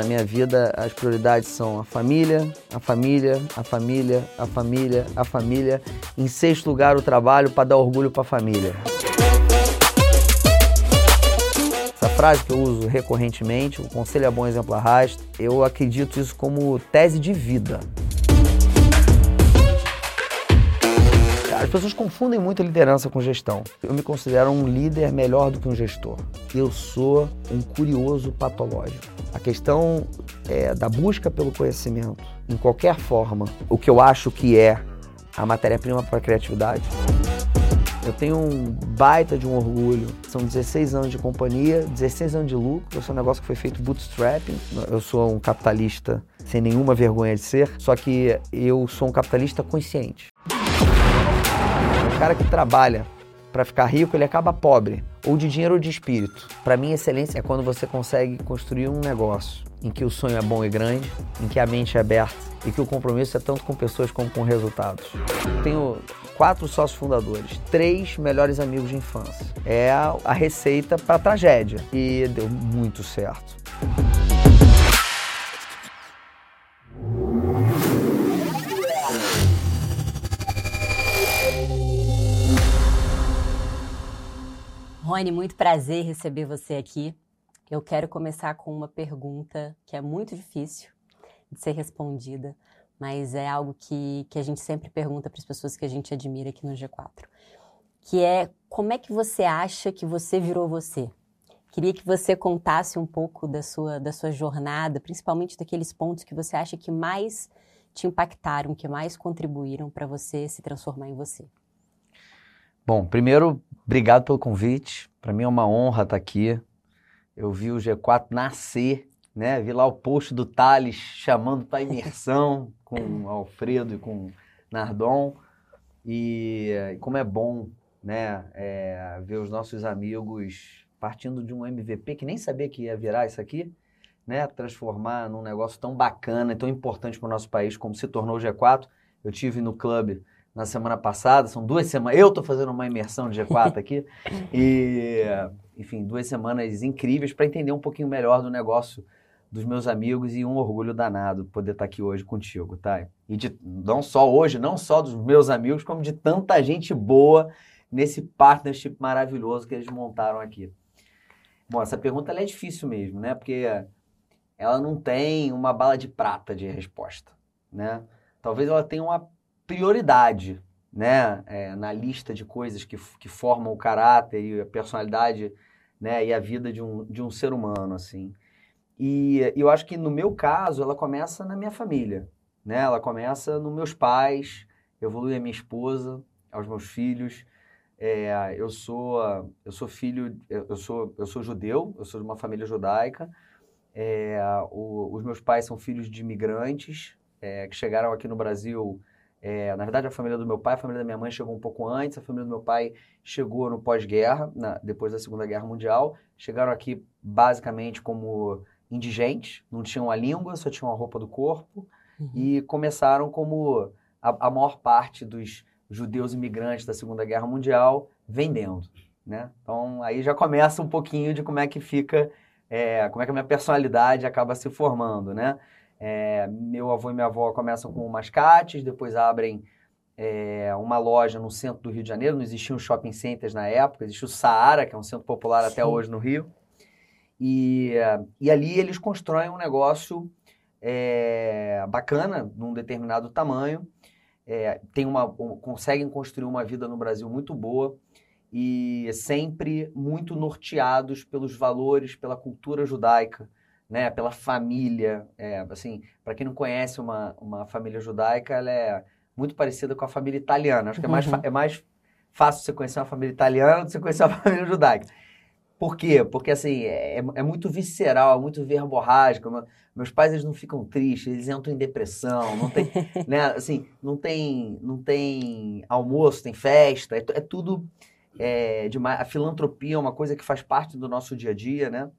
na minha vida as prioridades são a família, a família, a família, a família, a família. Em sexto lugar, o trabalho para dar orgulho para a família. Essa frase que eu uso recorrentemente, o conselho é bom, exemplo arrasta, eu acredito isso como tese de vida. As pessoas confundem muito liderança com gestão. Eu me considero um líder melhor do que um gestor. Eu sou um curioso patológico. A questão é da busca pelo conhecimento, em qualquer forma, o que eu acho que é a matéria-prima para a criatividade. Eu tenho um baita de um orgulho. São 16 anos de companhia, 16 anos de lucro. Esse é um negócio que foi feito bootstrapping. Eu sou um capitalista sem nenhuma vergonha de ser, só que eu sou um capitalista consciente cara que trabalha para ficar rico, ele acaba pobre, ou de dinheiro ou de espírito. Para mim, excelência é quando você consegue construir um negócio em que o sonho é bom e grande, em que a mente é aberta e que o compromisso é tanto com pessoas como com resultados. Tenho quatro sócios fundadores, três melhores amigos de infância. É a, receita para tragédia e deu muito certo. Rony, muito prazer receber você aqui. Eu quero começar com uma pergunta que é muito difícil de ser respondida, mas é algo que, que a gente sempre pergunta para as pessoas que a gente admira aqui no G4, que é como é que você acha que você virou você? Queria que você contasse um pouco da sua, da sua jornada, principalmente daqueles pontos que você acha que mais te impactaram, que mais contribuíram para você se transformar em você. Bom, primeiro, obrigado pelo convite. Para mim é uma honra estar aqui. Eu vi o G4 nascer, né? Vi lá o post do Thales chamando para imersão com o Alfredo e com o Nardon. E, como é bom, né? É, ver os nossos amigos partindo de um MVP que nem sabia que ia virar isso aqui, né? Transformar num negócio tão bacana e tão importante para o nosso país como se tornou o G4. Eu tive no clube na semana passada, são duas semanas. Eu estou fazendo uma imersão de G4 aqui. e, enfim, duas semanas incríveis para entender um pouquinho melhor do negócio dos meus amigos e um orgulho danado poder estar tá aqui hoje contigo, tá? E de, não só hoje, não só dos meus amigos, como de tanta gente boa nesse partnership maravilhoso que eles montaram aqui. Bom, essa pergunta é difícil mesmo, né? Porque ela não tem uma bala de prata de resposta, né? Talvez ela tenha uma prioridade né, é, na lista de coisas que, que formam o caráter e a personalidade né, e a vida de um, de um ser humano, assim. E eu acho que no meu caso, ela começa na minha família, né? Ela começa nos meus pais, evolui a minha esposa, aos meus filhos. É, eu sou eu sou filho eu sou eu sou judeu eu sou de uma família judaica é, o, os meus pais são filhos de imigrantes é, que chegaram aqui no Brasil é, na verdade, a família do meu pai, a família da minha mãe chegou um pouco antes, a família do meu pai chegou no pós-guerra, depois da Segunda Guerra Mundial. Chegaram aqui basicamente como indigentes, não tinham a língua, só tinham a roupa do corpo, uhum. e começaram como a, a, maior parte dos judeus imigrantes da Segunda Guerra Mundial vendendo. Né? Então aí já começa um pouquinho de como é que fica, é, como é que a minha personalidade acaba se formando, né? É, meu avô e minha avó começam com mascates, depois abrem é, uma loja no centro do Rio de Janeiro. Não existiam shopping centers na época, existia o Saara, que é um centro popular Sim. até hoje no Rio. E, e ali eles constroem um negócio é, bacana, num determinado tamanho. É, tem uma, um, conseguem construir uma vida no Brasil muito boa e sempre muito norteados pelos valores, pela cultura judaica né, pela família. É, assim, para quem não conhece uma, uma família judaica, ela é muito parecida com a família italiana. Acho que é mais, uhum. é mais fácil você conhecer uma família italiana do que você conhecer uma família judaica. Por quê? Porque, assim, é, é muito visceral, é muito verborrágico. Meus pais, eles não ficam tristes, eles entram em depressão, não tem, né, assim, não tem, não tem almoço, tem festa, é, é tudo é, demais. A filantropia é uma coisa que faz parte do nosso dia a dia, né?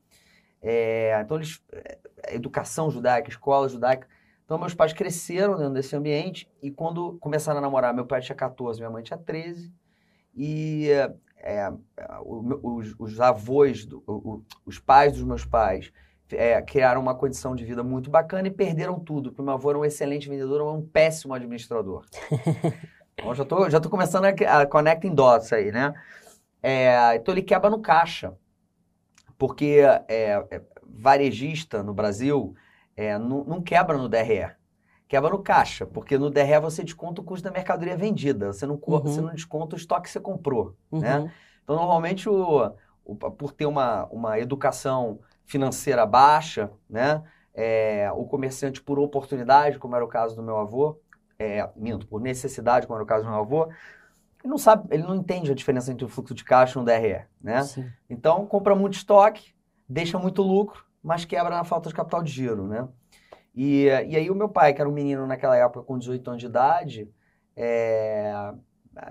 É, então, eles, é, educação judaica, escola judaica. Então, meus pais cresceram dentro desse ambiente e quando começaram a namorar, meu pai tinha 14, minha mãe tinha 13. E é, os, os, avós, do, o, os pais dos meus pais é, criaram uma condição de vida muito bacana e perderam tudo, porque meu avô era um excelente vendedor, um péssimo administrador. então, já tô, já tô começando a, a connecting dots aí, né? É, então ele quebra no caixa, porque é, é varejista no Brasil é, não, não, quebra no DRE, quebra no caixa, porque no DRE você desconta o custo da mercadoria vendida, você não, uhum. você não desconta o estoque que você comprou, né? uhum. né? Então, normalmente, o, o, por ter uma, uma educação financeira baixa, né? É, o comerciante por oportunidade, como era o caso do meu avô, é, minto, por necessidade, como era o caso do meu avô, ele não sabe, ele não entende a diferença entre o fluxo de caixa e um DRE, né? Sim. Então, compra muito estoque, deixa muito lucro, mas quebra na falta de capital de giro, né? E, e aí o meu pai, que era um menino naquela época com 18 anos de idade, é,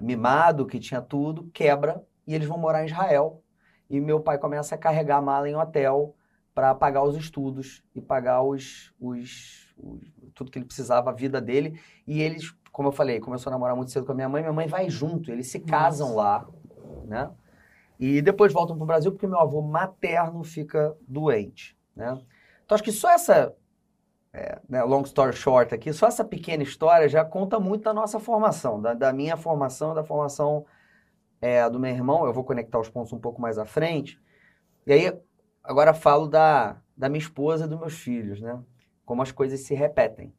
mimado, que tinha tudo, quebra e eles vão morar em Israel. E meu pai começa a carregar a mala em hotel para pagar os estudos e pagar os, os, os, tudo que ele precisava, a vida dele. E eles, como eu falei, começou a namorar muito cedo com a minha mãe, minha mãe vai junto, eles se casam Nossa. lá, né? E depois voltam para o Brasil porque meu avô materno fica doente, né? Então acho que só essa, é, né, long story short aqui, só essa pequena história já conta muito da nossa formação, da, da minha formação, da formação é, do meu irmão. Eu vou conectar os pontos um pouco mais à frente. E aí Agora falo da, da minha esposa e dos meus filhos, né? Como as coisas se repetem.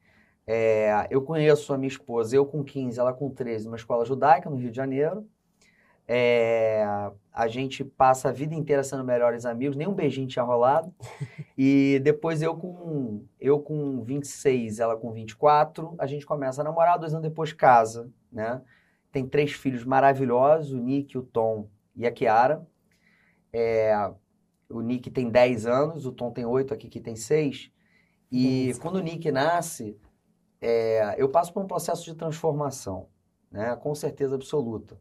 É, eu conheço a minha esposa, eu com 15, ela com 13, numa escola judaica no Rio de Janeiro. É, a gente passa a vida inteira sendo melhores amigos, nem um beijinho tinha rolado. E depois eu com, eu com 26, ela com 24, a gente começa a namorar, dois anos depois casa, né? Tem três filhos maravilhosos, o Nick, o Tom e a Kiara. É, o Nick tem 10 anos, o Tom tem 8, aqui que tem 6. E Isso. quando o Nick nasce, é, eu passo por um processo de transformação, né? com certeza absoluta.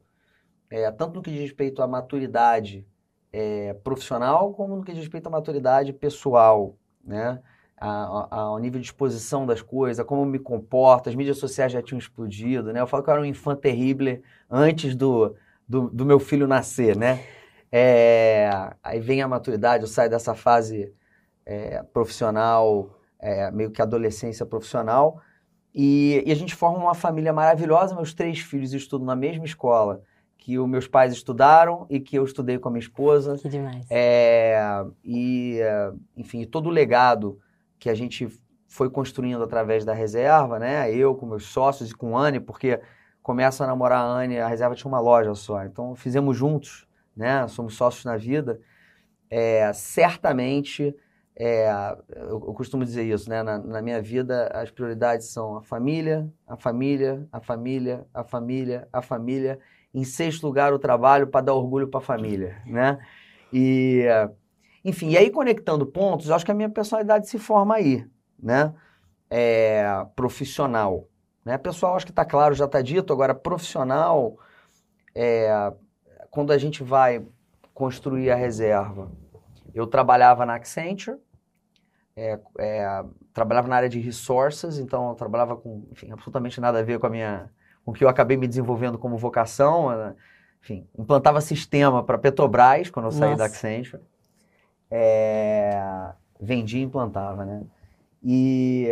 É, tanto no que diz respeito à maturidade é, profissional, como no que diz respeito à maturidade pessoal, né? ao nível de exposição das coisas, como me comporto, as mídias sociais já tinham explodido, né? Eu falo que eu era um infante terrível antes do, do, do meu filho nascer, né? É, aí vem a maturidade, eu saio dessa fase é, profissional, é, meio que adolescência profissional, e, e, a gente forma uma família maravilhosa. Meus três filhos estudam na mesma escola que os meus pais estudaram e que eu estudei com a minha esposa. Que demais. É, e, enfim, todo o legado que a gente foi construindo através da reserva, né? Eu com meus sócios e com a Anne, porque começa a namorar a Anne, a reserva tinha uma loja só. Então fizemos juntos né? Somos sócios na vida. É, certamente, é, eu, eu, costumo dizer isso, né? Na, na, minha vida, as prioridades são a família, a família, a família, a família, a família. Em sexto lugar, o trabalho para dar orgulho para a família, né? E, enfim, e aí conectando pontos, eu acho que a minha personalidade se forma aí, né? É, profissional. Né? Pessoal, acho que está claro, já está dito. Agora, profissional, é, quando a gente vai construir a reserva, eu trabalhava na Accenture, é, é, trabalhava na área de resources, então eu trabalhava com, enfim, absolutamente nada a ver com a minha, com o que eu acabei me desenvolvendo como vocação, né? enfim, implantava sistema para Petrobras quando eu saí Nossa. da Accenture, é, vendia e implantava, né? E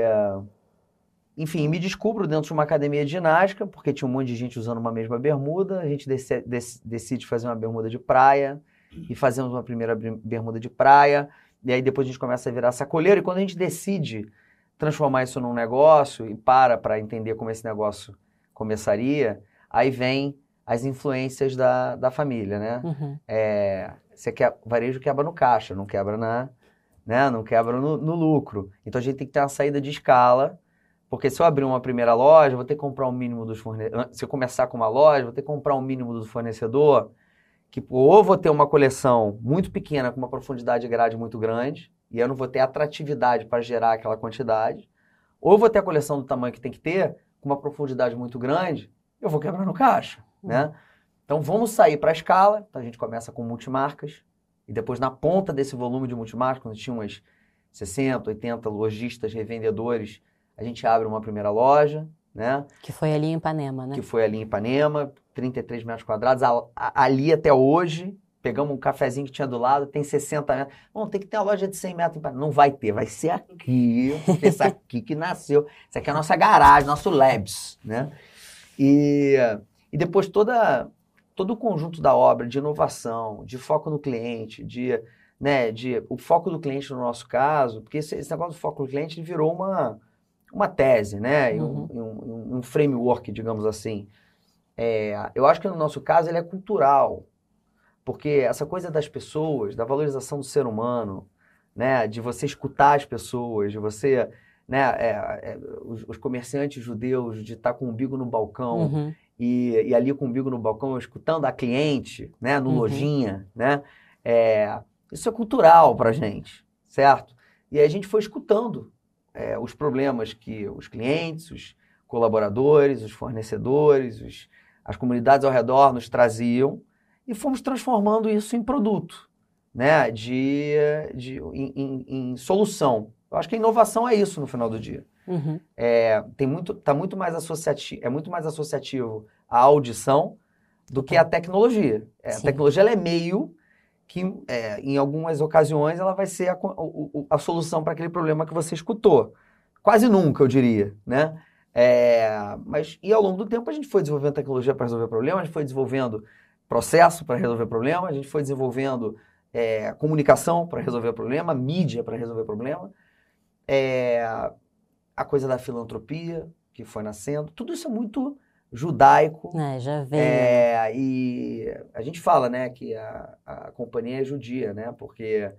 enfim, me descubro dentro de uma academia de ginástica, porque tinha um monte de gente usando uma mesma bermuda. A gente decide, decide fazer uma bermuda de praia e fazemos uma primeira bermuda de praia. E aí depois a gente começa a virar sacoleiro. E quando a gente decide transformar isso num negócio e para para entender como esse negócio começaria, aí vem as influências da, da família, né? Uhum. É, você quer, varejo quebra no caixa, não quebra na, né? Não quebra no, no lucro. Então a gente tem que ter uma saída de escala porque se eu abrir uma primeira loja, vou ter que comprar o mínimo dos fornecedores. Se eu começar com uma loja, vou ter que comprar o mínimo do fornecedor. Que ou vou ter uma coleção muito pequena com uma profundidade de grade muito grande, e eu não vou ter atratividade para gerar aquela quantidade. Ou vou ter a coleção do tamanho que tem que ter, com uma profundidade muito grande, eu vou quebrar no caixa, uhum. né? Então vamos sair para a escala. Então a gente começa com multimarcas, e depois na ponta desse volume de multimarcas, quando tinha umas 60, 80 lojistas, revendedores, a gente abre uma primeira loja, né? Que foi ali em Ipanema, né? Que foi ali em Ipanema, 33 metros quadrados, ali até hoje, pegamos um cafezinho que tinha do lado, tem 60 metros. Bom, tem que ter uma loja de 100 metros. Não vai ter, vai ser aqui, esse aqui que nasceu. Isso aqui é a nossa garagem, nosso labs, né? E, e depois toda, todo o conjunto da obra de inovação, de foco no cliente, de, né, de o foco do cliente no nosso caso, porque esse, esse negócio do foco no cliente virou uma, uma tese, né? Uhum. Um, um, um, framework, digamos assim. É, eu acho que no nosso caso ele é cultural. Porque essa coisa das pessoas, da valorização do ser humano, né, de você escutar as pessoas, de você, né, é, é, os, os, comerciantes judeus, de estar com o umbigo no balcão uhum. e, e, ali com o umbigo no balcão, escutando a cliente, né, no uhum. lojinha, né, é, isso é cultural para gente, certo? E aí a gente foi escutando é, os problemas que os clientes, os colaboradores, os fornecedores, os, as comunidades ao redor nos traziam e fomos transformando isso em produto, né? de, de, em, em, em solução. Eu acho que a inovação é isso no final do dia. Uhum. É, tem muito, tá muito mais associativo, é muito mais associativo a audição do que a tecnologia. É, a tecnologia é meio que, é, em algumas ocasiões, ela vai ser a, a, a solução para aquele problema que você escutou. Quase nunca, eu diria, né? É, mas, e ao longo do tempo a gente foi desenvolvendo tecnologia para resolver problemas, a gente foi desenvolvendo processo para resolver problema, a gente foi desenvolvendo é, comunicação para resolver problema, mídia para resolver problema, é, a coisa da filantropia que foi nascendo, tudo isso é muito judaico. É, já. É, e a gente fala, né, que a, a companhia é judia, né, porque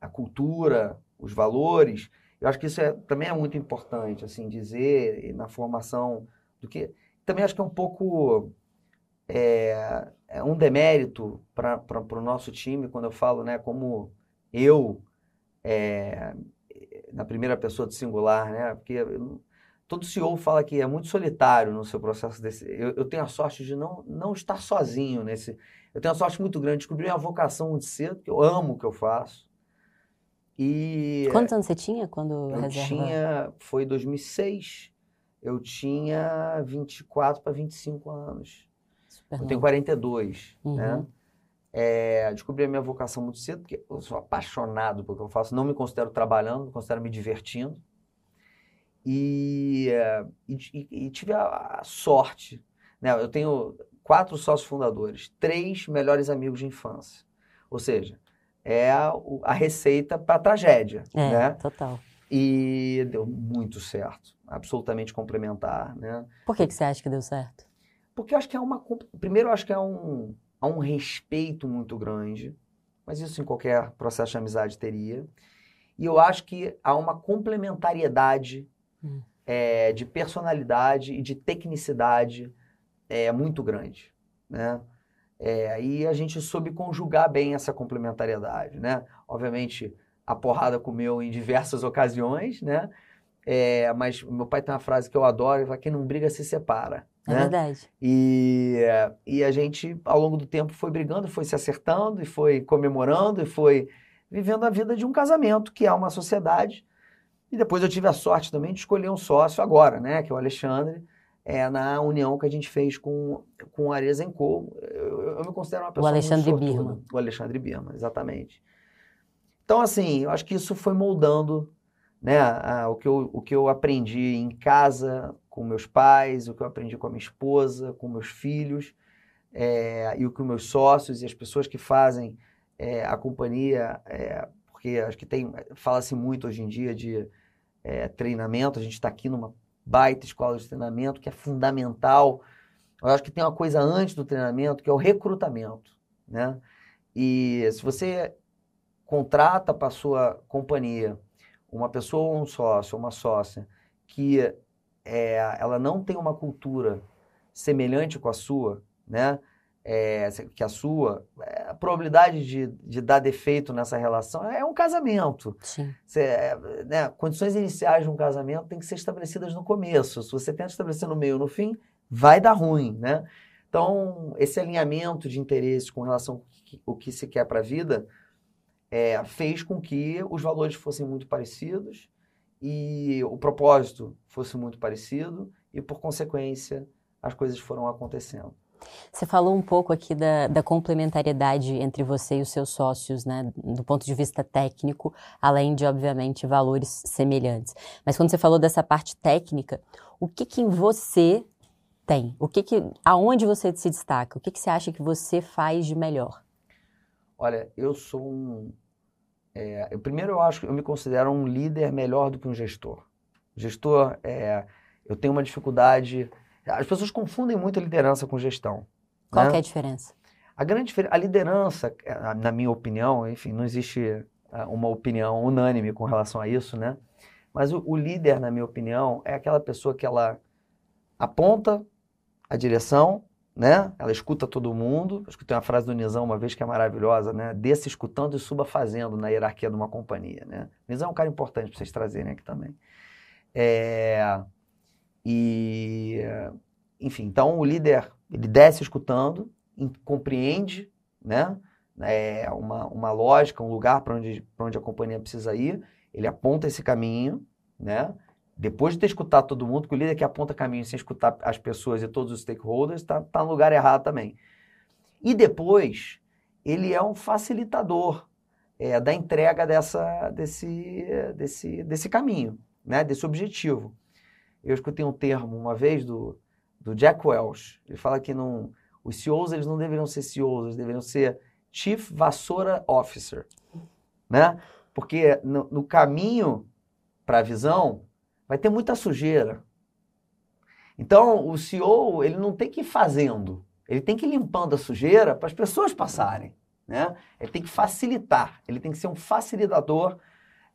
a cultura, os valores, eu acho que isso é, também é muito importante, assim, dizer na formação do que... Também acho que é um pouco é, é um demérito para o nosso time quando eu falo, né, como eu, é, na primeira pessoa de singular, né, porque todo CEO fala que é muito solitário no seu processo desse. Eu, eu, tenho a sorte de não, não estar sozinho nesse. Eu tenho a sorte muito grande de descobrir a vocação muito cedo, que eu amo o que eu faço. E. Quantos anos você tinha quando eu reserva? tinha. Foi 2006. Eu tinha 24 para 25 anos. Super eu tenho 42, uhum. né? É, descobri a minha vocação muito cedo, porque eu sou apaixonado pelo que eu faço. Não me considero trabalhando, me considero me divertindo. E, e, e tive a, a, sorte, né? Eu tenho quatro sócios fundadores, três melhores amigos de infância. Ou seja, é a, a receita para tragédia, é, né? total. E deu muito certo, absolutamente complementar, né? Por que, que você acha que deu certo? Porque eu acho que é uma. Primeiro, eu acho que é um, há um respeito muito grande, mas isso em qualquer processo de amizade teria. E eu acho que há uma complementariedade hum. é, de personalidade e de tecnicidade é, muito grande, né? É, e a gente soube conjugar bem essa complementariedade, né? Obviamente, a porrada comeu em diversas ocasiões, né? É, mas meu pai tem uma frase que eu adoro, ele fala, quem não briga se separa. É né? verdade. E, e a gente, ao longo do tempo, foi brigando, foi se acertando, e foi comemorando, e foi vivendo a vida de um casamento, que é uma sociedade. E depois eu tive a sorte também de escolher um sócio agora, né? Que é o Alexandre, é, na união que a gente fez com, com o Arezzo Eu, eu, eu, me considero uma pessoa O Alexandre Birman. O Alexandre Birman, exatamente. Então, assim, eu acho que isso foi moldando né, a, o, que eu, o que eu aprendi em casa, com meus pais, o que eu aprendi com a minha esposa, com meus filhos, é, e o que meus sócios e as pessoas que fazem é, a companhia, é, porque acho que tem, fala-se muito hoje em dia de treinamento, a gente está aqui numa baita escola de treinamento que é fundamental. Eu acho que tem uma coisa antes do treinamento que é o recrutamento, né? E se você contrata para sua companhia uma pessoa um sócio, uma sócia que é, ela não tem uma cultura semelhante com a sua, né? É, que a sua, é, a probabilidade de, de dar defeito nessa relação é um casamento. Sim. Você, né, condições iniciais de um casamento têm que ser estabelecidas no começo. Se você tenta estabelecer no meio ou no fim, vai dar ruim, né? Então, esse alinhamento de interesses com relação ao que se quer para a vida é, fez com que os valores fossem muito parecidos e o propósito fosse muito parecido e, por consequência, as coisas foram acontecendo. Você falou um pouco aqui da, da, complementariedade entre você e os seus sócios, né, do ponto de vista técnico, além de, obviamente, valores semelhantes. Mas quando você falou dessa parte técnica, o que que em você tem? O que que, aonde você se destaca? O que que você acha que você faz de melhor? Olha, eu sou um, é, primeiro eu acho que eu me considero um líder melhor do que um gestor. Gestor, é, eu tenho uma dificuldade as pessoas confundem muito liderança com gestão. Qual né? é a diferença? A grande diferença, a liderança, é, na minha opinião, enfim, não existe é, uma opinião unânime com relação a isso, né? Mas o, o líder, na minha opinião, é aquela pessoa que ela aponta a direção, né? Ela escuta todo mundo. Eu escutei uma frase do Nizam uma vez que é maravilhosa, né? Desça escutando e suba fazendo na hierarquia de uma companhia, né? Nizam é um cara importante para vocês trazerem aqui também. É... E, enfim, então o líder, ele desce escutando, compreende, né? É uma, uma lógica, um lugar para onde, onde a companhia precisa ir, ele aponta esse caminho, né? Depois de ter escutado todo mundo, que o líder que aponta caminho sem escutar as pessoas e todos os stakeholders, está tá no lugar errado também. E depois, ele é um facilitador é, da entrega dessa, desse, desse, desse caminho, né? desse objetivo. Eu escutei um termo uma vez do, do Jack Welch. Ele fala que não, os CEOs eles não deveriam ser CEOs, eles deveriam ser Chief Vassoura Officer. Né? Porque no, no caminho para a visão vai ter muita sujeira. Então, o CEO ele não tem que ir fazendo, ele tem que ir limpando a sujeira para as pessoas passarem. Né? Ele tem que facilitar, ele tem que ser um facilitador,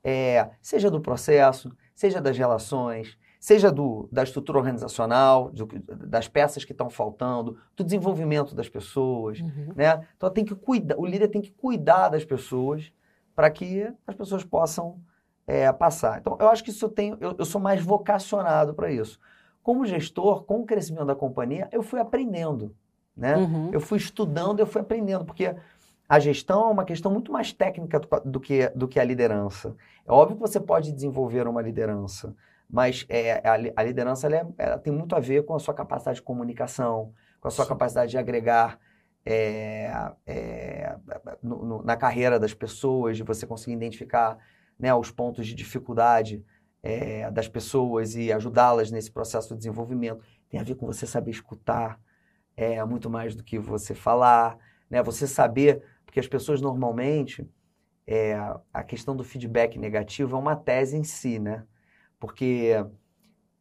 é, seja do processo, seja das relações, seja do, da estrutura organizacional, do, das peças que estão faltando, do desenvolvimento das pessoas, uhum. né? Então tem que cuidar, o líder tem que cuidar das pessoas para que as pessoas possam é, passar. Então eu acho que isso eu tenho, eu, eu sou mais vocacionado para isso. Como gestor, com o crescimento da companhia, eu fui aprendendo, né? Uhum. Eu fui estudando, eu fui aprendendo, porque a gestão é uma questão muito mais técnica do, do, que, do que a liderança. É óbvio que você pode desenvolver uma liderança, mas é, a, a, liderança ela, é, ela tem muito a ver com a sua capacidade de comunicação, com a sua Sim. capacidade de agregar é, é, no, no, na carreira das pessoas, de você conseguir identificar né, os pontos de dificuldade é, das pessoas e ajudá-las nesse processo de desenvolvimento. Tem a ver com você saber escutar é, muito mais do que você falar, né? você saber, porque as pessoas normalmente, é, a questão do feedback negativo é uma tese em si, né? Porque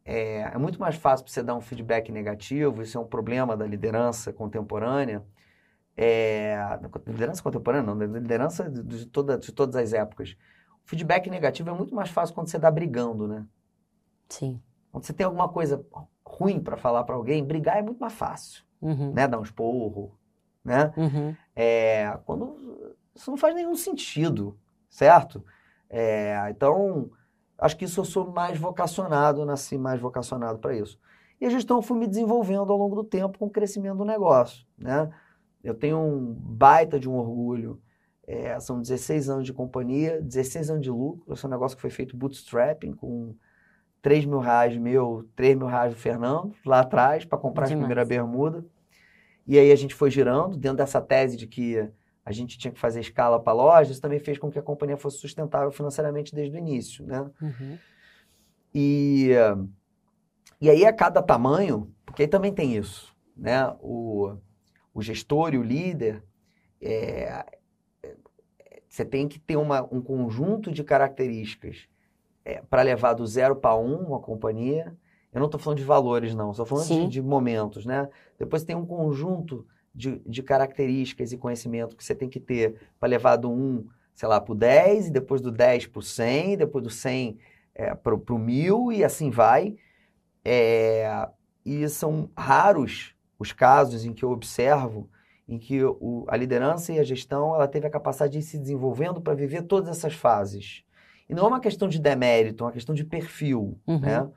é, é, muito mais fácil você dar um feedback negativo, isso é um problema da liderança contemporânea, é, liderança contemporânea não, da liderança de, de, toda, de todas as épocas. O feedback negativo é muito mais fácil quando você está brigando, né? Sim. Quando você tem alguma coisa ruim para falar para alguém, brigar é muito mais fácil, uhum. né? Dar um esporro, né? Uhum. É, quando isso não faz nenhum sentido, certo? É, então, Acho que isso eu sou mais vocacionado, nasci mais vocacionado para isso. E a gestão fui me desenvolvendo ao longo do tempo com o crescimento do negócio, né? Eu tenho um baita de um orgulho. É, são 16 anos de companhia, 16 anos de lucro. Esse é um negócio que foi feito bootstrapping com 3 mil reais meu, 3 mil reais do Fernando, lá atrás, para comprar Demais. a primeira bermuda. E aí a gente foi girando, dentro dessa tese de que a gente tinha que fazer escala para lojas, isso também fez com que a companhia fosse sustentável financeiramente desde o início, né? Uhum. E, e aí a cada tamanho, porque aí também tem isso, né? O, o gestor e o líder, é, você tem que ter uma, um conjunto de características é, para levar do zero para um uma companhia. Eu não estou falando de valores, não, estou falando de, de, momentos, né? Depois tem um conjunto de, de características e conhecimento que você tem que ter para levar do 1, sei lá, para o 10, e depois do 10 para o 100, depois do 100 é, para o 1000 e assim vai. É, e são raros os casos em que eu observo em que o, a liderança e a gestão ela teve a capacidade de ir se desenvolvendo para viver todas essas fases. E não é uma questão de demérito, é uma questão de perfil, uhum. né?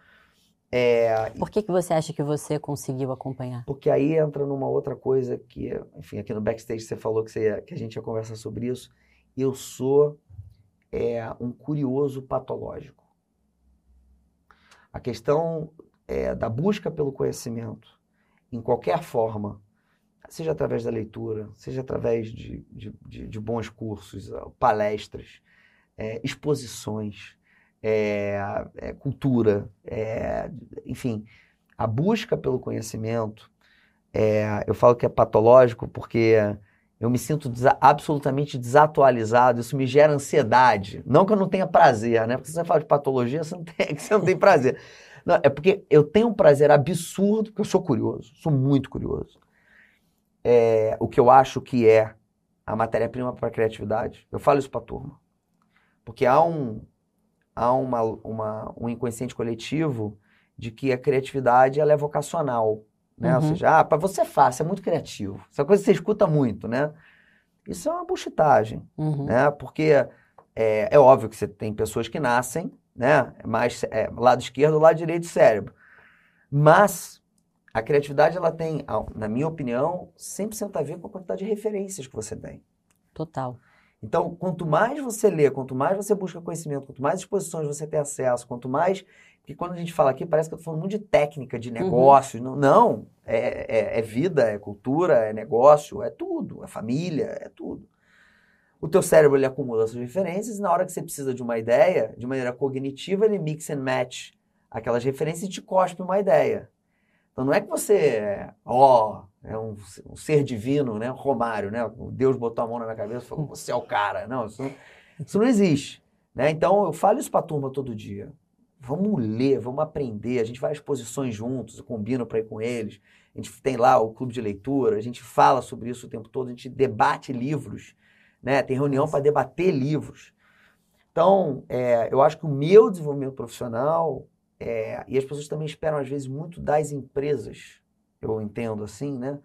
É, Por que, que você acha que você conseguiu acompanhar? Porque aí entra numa outra coisa que, enfim, aqui no backstage você falou que, você que a gente ia conversar sobre isso. Eu sou é, um curioso patológico. A questão é, da busca pelo conhecimento, em qualquer forma, seja através da leitura, seja através de, de, de, de bons cursos, palestras, é, exposições, é, é, cultura, é, enfim, a busca pelo conhecimento. É, eu falo que é patológico porque eu me sinto desa absolutamente desatualizado, isso me gera ansiedade. Não que eu não tenha prazer, né? Porque você fala de patologia, você não tem, você não tem prazer. Não, é porque eu tenho um prazer absurdo, porque eu sou curioso, sou muito curioso. É, o que eu acho que é a matéria-prima para a criatividade, eu falo isso para a turma. Porque há um, há uma, uma, um inconsciente coletivo de que a criatividade ela é vocacional. Né? Uhum. Ou seja, ah, para você é fácil, é muito criativo. Essa coisa que você escuta muito, né? Isso é uma buchitagem, uhum. né? Porque é, é, óbvio que você tem pessoas que nascem, né? Mais é, lado esquerdo, lado direito do cérebro. Mas a criatividade, ela tem, na minha opinião, 100% a ver com a quantidade de referências que você tem. Total. Então, quanto mais você lê, quanto mais você busca conhecimento, quanto mais exposições você tem acesso, quanto mais. Porque quando a gente fala aqui, parece que eu estou falando muito de técnica, de negócio. Uhum. Não, não é, é, é, vida, é cultura, é negócio, é tudo, é família, é tudo. O teu cérebro ele acumula essas referências e na hora que você precisa de uma ideia, de maneira cognitiva, ele mix and match aquelas referências e te cospe uma ideia. Então não é que você, ó, é um, um, ser divino, né? Romário, né? Deus botou a mão na minha cabeça e falou, você é o cara. Não, isso não, isso não existe. Né? Então eu falo isso para a turma todo dia. Vamos ler, vamos aprender. A gente vai às exposições juntos, eu combino para ir com eles. A gente tem lá o clube de leitura, a gente fala sobre isso o tempo todo, a gente debate livros, né? Tem reunião para debater livros. Então, é, eu acho que o meu desenvolvimento profissional, é, e as pessoas também esperam às vezes muito das empresas, eu entendo assim, né?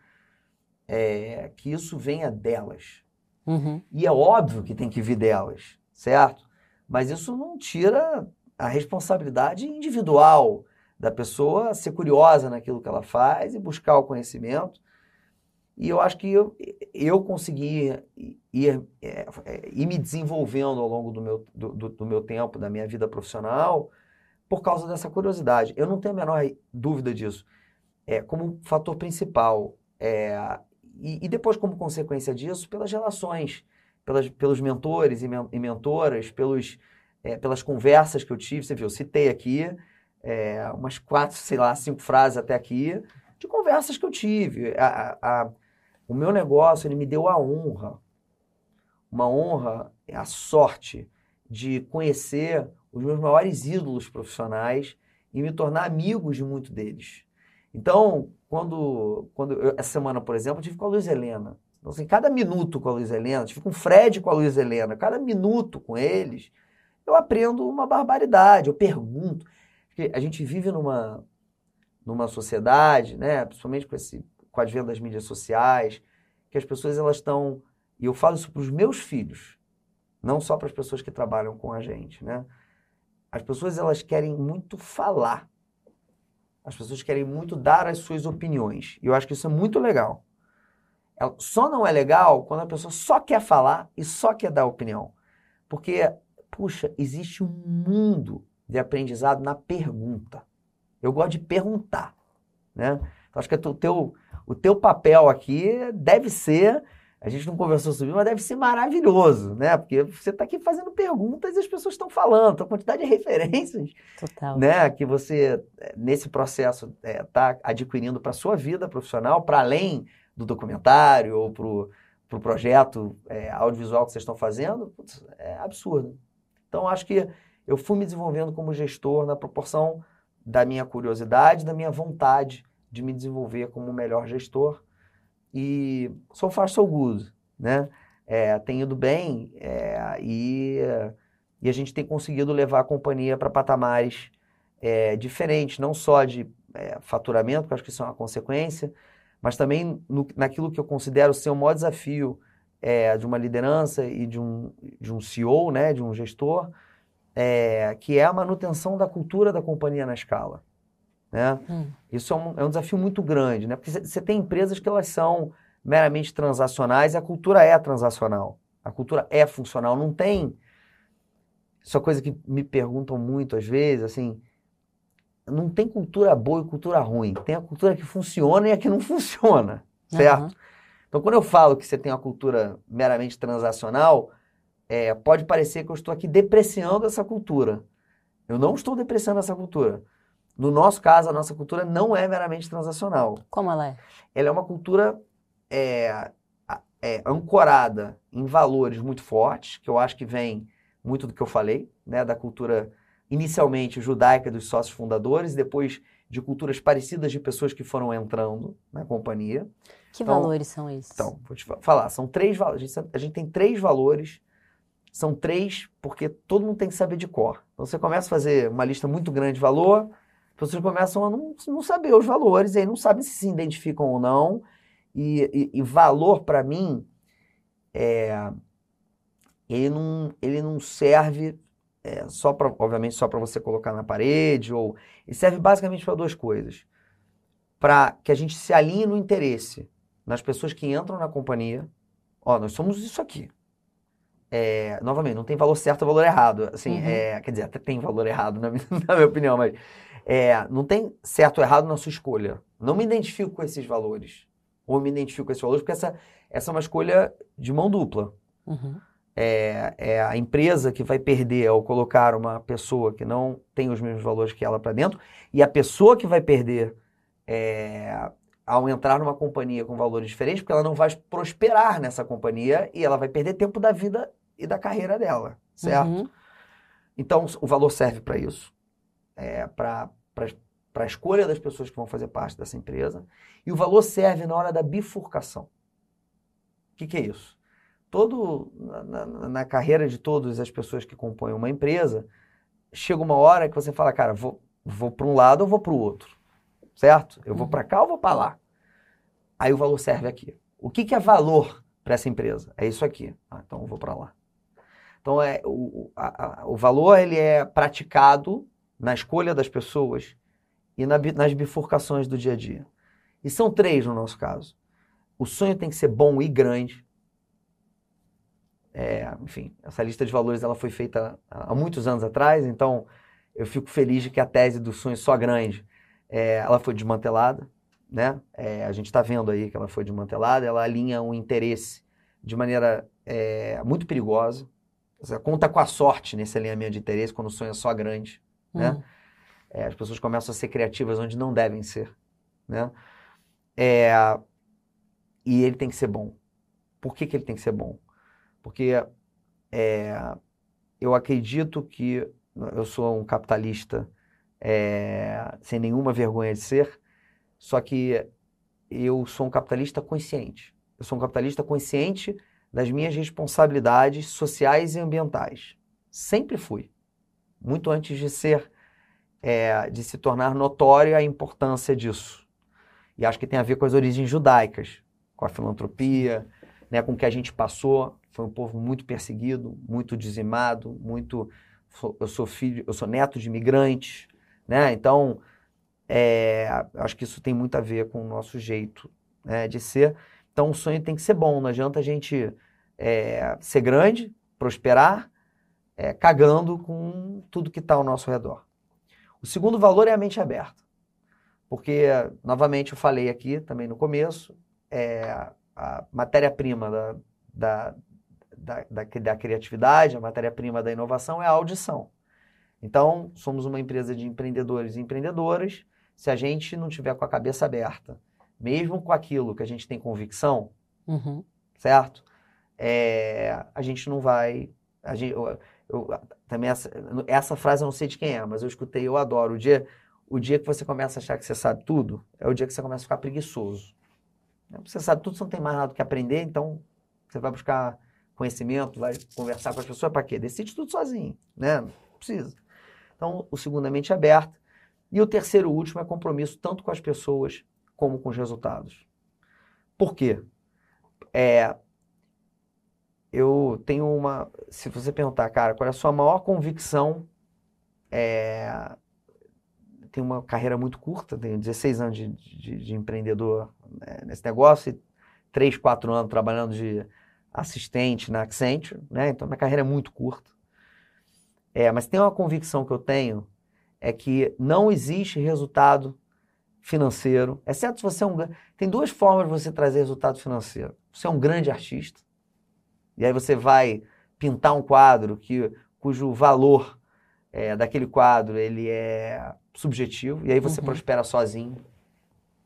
É, que isso venha delas. Uhum. E é óbvio que tem que vir delas, certo? Mas isso não tira a responsabilidade individual da pessoa ser curiosa naquilo que ela faz e buscar o conhecimento. E eu acho que eu, eu consegui ir, é, é, ir me desenvolvendo ao longo do meu, do, do, do meu tempo, da minha vida profissional, por causa dessa curiosidade. Eu não tenho a menor dúvida disso é, como fator principal. É, e, e, depois, como consequência disso, pelas relações, pelas, pelos mentores e, men e mentoras, pelos, é, pelas conversas que eu tive. Você viu, eu citei aqui é, umas quatro, sei lá, cinco frases até aqui, de conversas que eu tive. A, a, o meu negócio, ele me deu a honra, uma honra, a sorte de conhecer os meus maiores ídolos profissionais e me tornar amigos de muitos deles. Então, quando, quando eu, essa semana, por exemplo, eu tive com a Luiz Helena. Então, assim, cada minuto com a Luiz Helena, tive com o Fred com a Luiz Helena, cada minuto com eles, eu aprendo uma barbaridade, eu pergunto. Porque a gente vive numa, numa sociedade, né, principalmente com, esse, com o advento das mídias sociais, que as pessoas elas estão, e eu falo isso para os meus filhos, não só para as pessoas que trabalham com a gente, né? As pessoas elas querem muito falar. As pessoas querem muito dar as suas opiniões. E eu acho que isso é muito legal. Só não é legal quando a pessoa só quer falar e só quer dar opinião. Porque, puxa, existe um mundo de aprendizado na pergunta. Eu gosto de perguntar. Né? Então, acho que o teu, o teu papel aqui deve ser a gente não conversou sobre isso, mas deve ser maravilhoso, né? Porque você está aqui fazendo perguntas e as pessoas estão falando. a quantidade de referências Total. Né, que você, eh, nesse processo, está é, tá adquirindo para a sua vida profissional, para além do documentário ou para o pro projeto é, audiovisual que vocês estão fazendo, putz, é absurdo. Então, acho que eu fui me desenvolvendo como gestor na proporção da minha curiosidade, da minha vontade de me desenvolver como o melhor gestor e so far so good, né? É, tem ido bem é, e, e a gente tem conseguido levar a companhia para patamares é, diferentes, não só de é, faturamento, que acho que isso é uma consequência, mas também no, naquilo que eu considero ser o maior desafio é, de uma liderança e de um, de um CEO, né, de um gestor, é, que é a manutenção da cultura da companhia na escala. Né? Hum. Isso é um, é um, desafio muito grande, né? porque você tem empresas que elas são meramente transacionais e a cultura é transacional. A cultura é funcional. Não tem. Isso é coisa que me perguntam muito às vezes, assim. Não tem cultura boa e cultura ruim. Tem a cultura que funciona e a que não funciona, certo? Uhum. Então, quando eu falo que você tem uma cultura meramente transacional, é, pode parecer que eu estou aqui depreciando essa cultura. Eu não estou depreciando essa cultura. No nosso caso, a nossa cultura não é meramente transacional. Como ela é? Ela é uma cultura é, é, ancorada em valores muito fortes, que eu acho que vem muito do que eu falei, né, da cultura inicialmente judaica dos sócios fundadores, depois de culturas parecidas de pessoas que foram entrando na companhia. Que então, valores são esses? Então, vou te falar, são três valores. A gente tem três valores, são três porque todo mundo tem que saber de cor. Então você começa a fazer uma lista muito grande de valor, as pessoas começam a não, não saber os valores, e aí não sabem se se identificam ou não. E, e, e valor, para mim, é, ele, não, ele não serve é, só para, obviamente, só para você colocar na parede, ou ele serve basicamente para duas coisas. Para que a gente se alinhe no interesse nas pessoas que entram na companhia. Ó, nós somos isso aqui. É, novamente, não tem valor certo ou valor errado. Assim, uhum. é, quer dizer, até tem valor errado, na minha, na minha opinião, mas é, não tem certo ou errado na sua escolha. Não me identifico com esses valores. Ou me identifico com esses valores, porque essa, essa é uma escolha de mão dupla. Uhum. É, é, a empresa que vai perder ao colocar uma pessoa que não tem os mesmos valores que ela para dentro, e a pessoa que vai perder é, ao entrar numa companhia com valores diferentes, porque ela não vai prosperar nessa companhia e ela vai perder tempo da vida e da carreira dela, certo? Uhum. Então, o valor serve para isso é, para a escolha das pessoas que vão fazer parte dessa empresa. E o valor serve na hora da bifurcação. O que, que é isso? Todo, na, na, na, carreira de todas as pessoas que compõem uma empresa, chega uma hora que você fala, cara, vou, vou para um lado ou vou para o outro. Certo? Eu vou para cá ou vou para lá? Aí o valor serve aqui. O que, que é valor para essa empresa? É isso aqui. Ah, então eu vou para lá. Então é, o, a, a, o valor ele é praticado na escolha das pessoas e na, nas bifurcações do dia a dia. E são três no nosso caso. O sonho tem que ser bom e grande. É, enfim, essa lista de valores ela foi feita há muitos anos atrás, então eu fico feliz de que a tese do sonho só grande é, ela foi desmantelada. Né? É, a gente está vendo aí que ela foi desmantelada, ela alinha um interesse de maneira é, muito perigosa. Você conta com a sorte nesse alinhamento de interesse quando o sonho é só grande né? Hum. É, as pessoas começam a ser criativas onde não devem ser, né? É, e ele tem que ser bom. Por que, que ele tem que ser bom? Porque é, eu acredito que eu sou um capitalista é, sem nenhuma vergonha de ser, só que eu sou um capitalista consciente. Eu sou um capitalista consciente das minhas responsabilidades sociais e ambientais. Sempre fui muito antes de ser, é, de se tornar notória a importância disso. E acho que tem a ver com as origens judaicas, com a filantropia, né, com o que a gente passou. Foi um povo muito perseguido, muito dizimado, muito. Eu sou filho, eu sou neto de imigrantes, né? Então, é, acho que isso tem muito a ver com o nosso jeito né, de ser. Então, o sonho tem que ser bom. Não adianta a gente é, ser grande, prosperar, é, cagando com tudo que está ao nosso redor. O segundo valor é a mente aberta. Porque, novamente, eu falei aqui também no começo, é, a matéria-prima da, da, da, da, da criatividade, a matéria-prima da inovação é a audição. Então, somos uma empresa de empreendedores e empreendedoras. Se a gente não tiver com a cabeça aberta, mesmo com aquilo que a gente tem convicção, uhum. certo? É, a gente não vai. A gente, eu, também essa, essa frase eu não sei de quem é, mas eu escutei, eu adoro. O dia, o dia que você começa a achar que você sabe tudo, é o dia que você começa a ficar preguiçoso. Você sabe tudo, você não tem mais nada que aprender, então você vai buscar conhecimento, vai conversar com as pessoas para quê? Decide tudo sozinho, né? Não precisa. Então, o segundo é mente aberta. E o terceiro e último é compromisso tanto com as pessoas como com os resultados. Por quê? É, eu tenho uma. Se você perguntar, cara, qual é a sua maior convicção? É, tenho uma carreira muito curta, tenho 16 anos de, de, de empreendedor né, nesse negócio e 3, 4 anos trabalhando de assistente na Accenture, né? Então minha carreira é muito curta. É, mas tem uma convicção que eu tenho é que não existe resultado financeiro, exceto se você é um. Tem duas formas de você trazer resultado financeiro você é um grande artista. E aí você vai pintar um quadro que, cujo valor é, daquele quadro ele é subjetivo, e aí você uhum. prospera sozinho,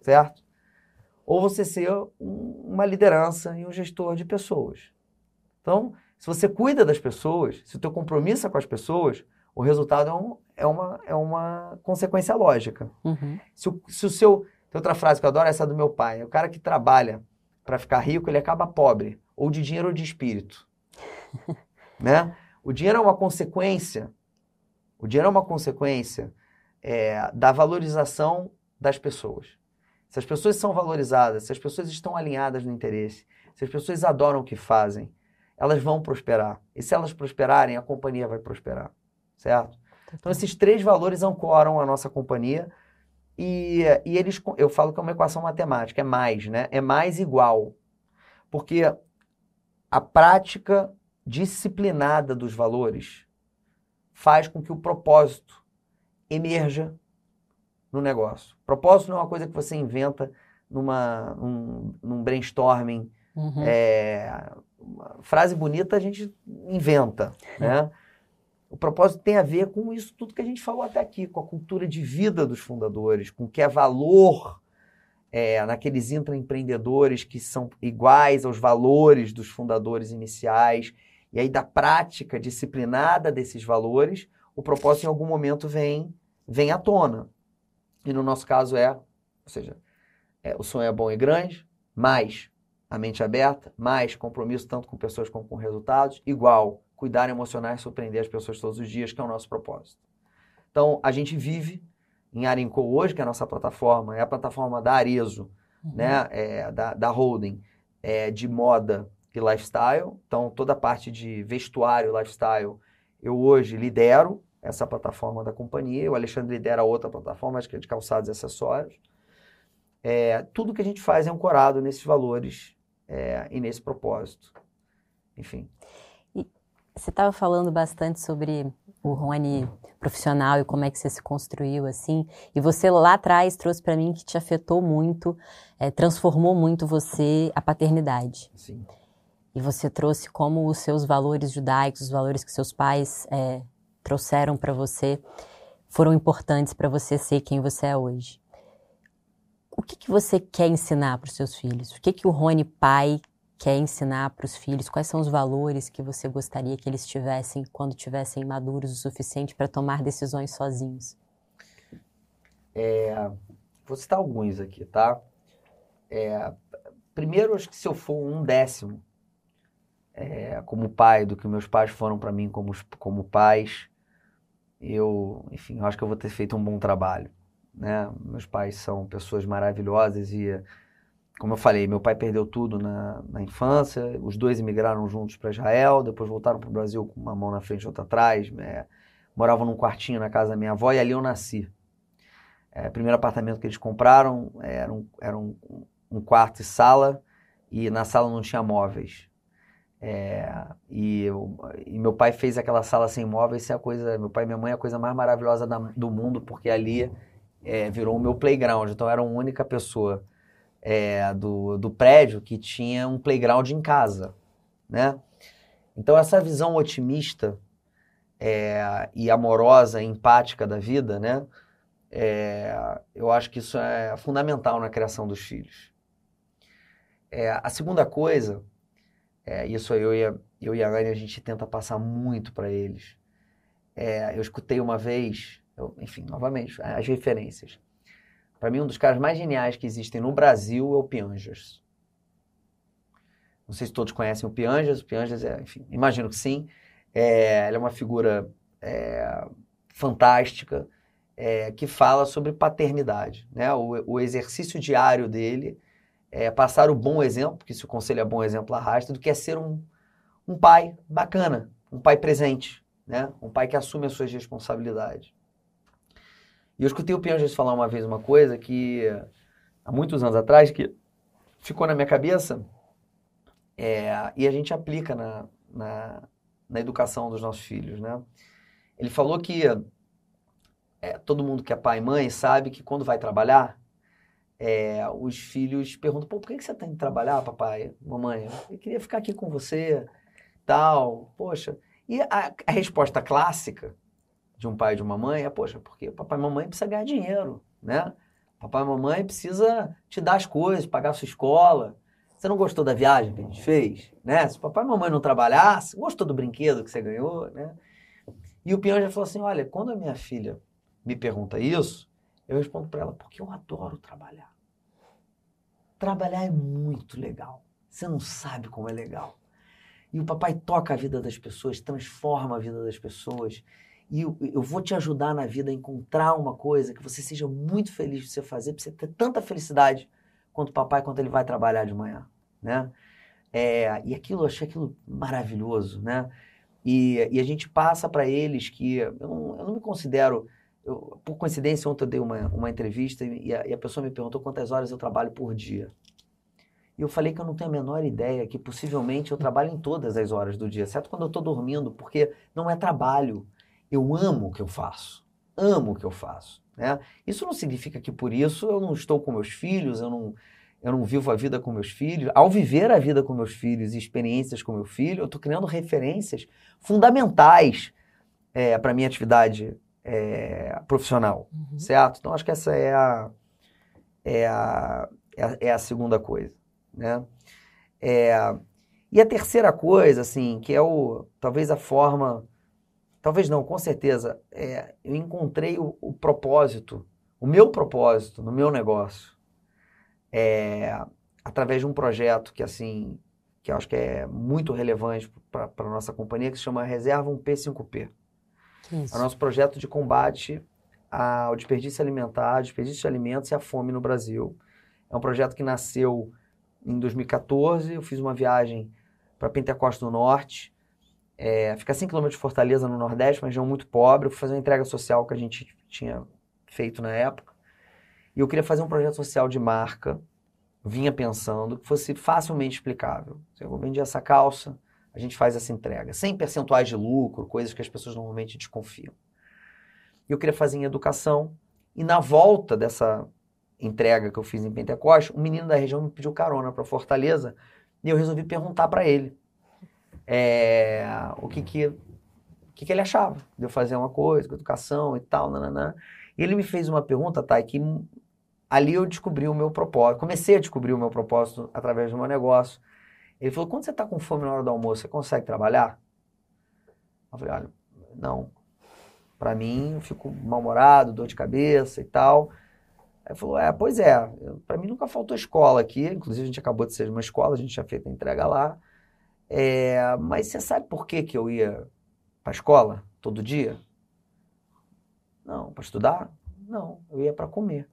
certo? Ou você ser um, uma liderança e um gestor de pessoas. Então, se você cuida das pessoas, se o teu compromisso é com as pessoas, o resultado é, um, é, uma, é uma consequência lógica. Uhum. Se, o, se o seu... Tem outra frase que eu adoro, essa do meu pai. É o cara que trabalha para ficar rico, ele acaba pobre. Ou de dinheiro ou de espírito. né? O dinheiro é uma consequência. O dinheiro é uma consequência é, da valorização das pessoas. Se as pessoas são valorizadas, se as pessoas estão alinhadas no interesse, se as pessoas adoram o que fazem, elas vão prosperar. E se elas prosperarem, a companhia vai prosperar, certo? Então esses três valores ancoram a nossa companhia e, e eles, eu falo que é uma equação matemática, é mais, né? É mais igual. Porque a prática disciplinada dos valores faz com que o propósito emerja no negócio. Propósito não é uma coisa que você inventa numa, num, num brainstorming. Uhum. É, frase bonita a gente inventa, né? O propósito tem a ver com isso tudo que a gente falou até aqui, com a cultura de vida dos fundadores, com o que é valor é, naqueles intraempreendedores que são iguais aos valores dos fundadores iniciais. E aí, da prática disciplinada desses valores, o propósito em algum momento vem, vem à tona. E no nosso caso é, ou seja, é, o sonho é bom e grande, mais a mente aberta, mais compromisso tanto com pessoas como com resultados, igual cuidar emocionar e surpreender as pessoas todos os dias, que é o nosso propósito. Então, a gente vive em Arinco hoje, que é a nossa plataforma, é a plataforma da Arezo, uhum. né, é, da, da holding, é, de moda e lifestyle. Então, toda a parte de vestuário, lifestyle, eu hoje lidero essa plataforma da companhia. O Alexandre lidera outra plataforma, acho que é de calçados e acessórios. É, tudo que a gente faz é ancorado nesses valores é, e nesse propósito. Enfim. Você estava falando bastante sobre o Rony profissional e como é que você se construiu assim. E você lá atrás trouxe para mim que te afetou muito, é, transformou muito você a paternidade. Sim. E você trouxe como os seus valores judaicos, os valores que seus pais é, trouxeram para você, foram importantes para você ser quem você é hoje. O que, que você quer ensinar para os seus filhos? O que, que o Rony pai quer ensinar para os filhos? Quais são os valores que você gostaria que eles tivessem quando tivessem maduros o suficiente para tomar decisões sozinhos? É, vou citar alguns aqui, tá? É, primeiro, acho que se eu for um décimo é, como pai do que meus pais foram para mim como, como pais, eu, enfim, eu acho que eu vou ter feito um bom trabalho, né? Meus pais são pessoas maravilhosas e como eu falei, meu pai perdeu tudo na, na infância, os dois emigraram juntos para Israel, depois voltaram para o Brasil com uma mão na frente e outra atrás, é, moravam num quartinho na casa da minha avó e ali eu nasci. É, primeiro apartamento que eles compraram era, um, era um, um, quarto e sala, e na sala não tinha móveis. É, e, eu, e, meu pai fez aquela sala sem móveis, é a coisa, meu pai e minha mãe é a coisa mais maravilhosa da, do mundo, porque ali é, virou o meu playground, então era a única pessoa é, do, do prédio que tinha um playground em casa, né? Então essa visão otimista é, e amorosa, empática da vida, né? É, eu acho que isso é fundamental na criação dos filhos. É, a segunda coisa, é, isso eu e, a, eu e a Anne, a gente tenta passar muito para eles. É, eu escutei uma vez, eu, enfim, novamente, as referências. Para mim, um dos caras mais geniais que existem no Brasil é o Pianjas. Não sei se todos conhecem o Pianjas. O é, enfim, imagino que sim. É, ele é uma figura é, fantástica é, que fala sobre paternidade. Né? O, o, exercício diário dele é passar o bom exemplo, porque se o conselho é bom exemplo arrasta, do que é ser um, um pai bacana, um pai presente, né? um pai que assume as suas responsabilidades. E eu escutei o Pianges falar uma vez uma coisa que, há muitos anos atrás, que ficou na minha cabeça é, e a gente aplica na, na, na, educação dos nossos filhos, né? Ele falou que é, todo mundo que é pai e mãe sabe que quando vai trabalhar, é, os filhos perguntam, pô, por que você tem que trabalhar, papai, mamãe? Eu queria ficar aqui com você, tal, poxa. E a, a resposta clássica de um pai e de uma mãe é, poxa, porque papai e mamãe precisa ganhar dinheiro, né? Papai e mamãe precisa te dar as coisas, pagar a sua escola. Você não gostou da viagem que a gente fez, né? Se papai e mamãe não trabalhasse, gostou do brinquedo que você ganhou, né? E o Pião já falou assim, olha, quando a minha filha me pergunta isso, eu respondo para ela, porque eu adoro trabalhar. Trabalhar é muito legal. Você não sabe como é legal. E o papai toca a vida das pessoas, transforma a vida das pessoas. E eu, eu vou te ajudar na vida a encontrar uma coisa que você seja muito feliz de você fazer, para você ter tanta felicidade quanto o papai quando ele vai trabalhar de manhã, né? É, e aquilo, eu achei aquilo maravilhoso, né? E, e a gente passa para eles que eu não, eu não me considero eu, por coincidência, ontem eu dei uma, uma entrevista e a, e a, pessoa me perguntou quantas horas eu trabalho por dia. E eu falei que eu não tenho a menor ideia, que possivelmente eu trabalho em todas as horas do dia, certo? Quando eu estou dormindo, porque não é trabalho. Eu amo o que eu faço. Amo o que eu faço. Né? Isso não significa que por isso eu não estou com meus filhos, eu não, eu não vivo a vida com meus filhos. Ao viver a vida com meus filhos e experiências com meu filho, eu estou criando referências fundamentais é, para a minha atividade é, profissional, uhum. certo? Então, acho que essa é a, é a, é a, é a segunda coisa, né? É, e a terceira coisa, assim, que é o, talvez a forma, talvez não, com certeza, é, eu encontrei o, o propósito, o meu propósito no meu negócio, é, através de um projeto que, assim, que eu acho que é muito relevante para a nossa companhia, que se chama Reserva 1P5P. Isso. É o nosso projeto de combate ao desperdício alimentar, desperdício de alimentos e à fome no Brasil. É um projeto que nasceu em 2014. Eu fiz uma viagem para Pentecoste do Norte. É, fica a 5 km de Fortaleza, no Nordeste, uma região muito pobre. Eu fui fazer uma entrega social que a gente tinha feito na época. E eu queria fazer um projeto social de marca. Vinha pensando que fosse facilmente explicável. Eu vendi essa calça, a gente faz essa entrega, sem percentuais de lucro, coisas que as pessoas normalmente desconfiam. E eu queria fazer em educação, e na volta dessa entrega que eu fiz em Pentecoste, um menino da região me pediu carona para Fortaleza, e eu resolvi perguntar para ele é, o que que, que que ele achava de eu fazer uma coisa com educação e tal, nananã. E ele me fez uma pergunta, tá, que ali eu descobri o meu propósito, comecei a descobrir o meu propósito através do meu negócio, ele falou, quando você está com fome na hora do almoço, você consegue trabalhar? Eu falei, olha, não. Para mim, eu fico mal-humorado, dor de cabeça e tal. Aí falou, é, pois é, para mim nunca faltou escola aqui, inclusive a gente acabou de ser uma escola, a gente já fez a entrega lá. É, mas você sabe por que, que eu ia para a escola todo dia? Não, para estudar? Não, eu ia para comer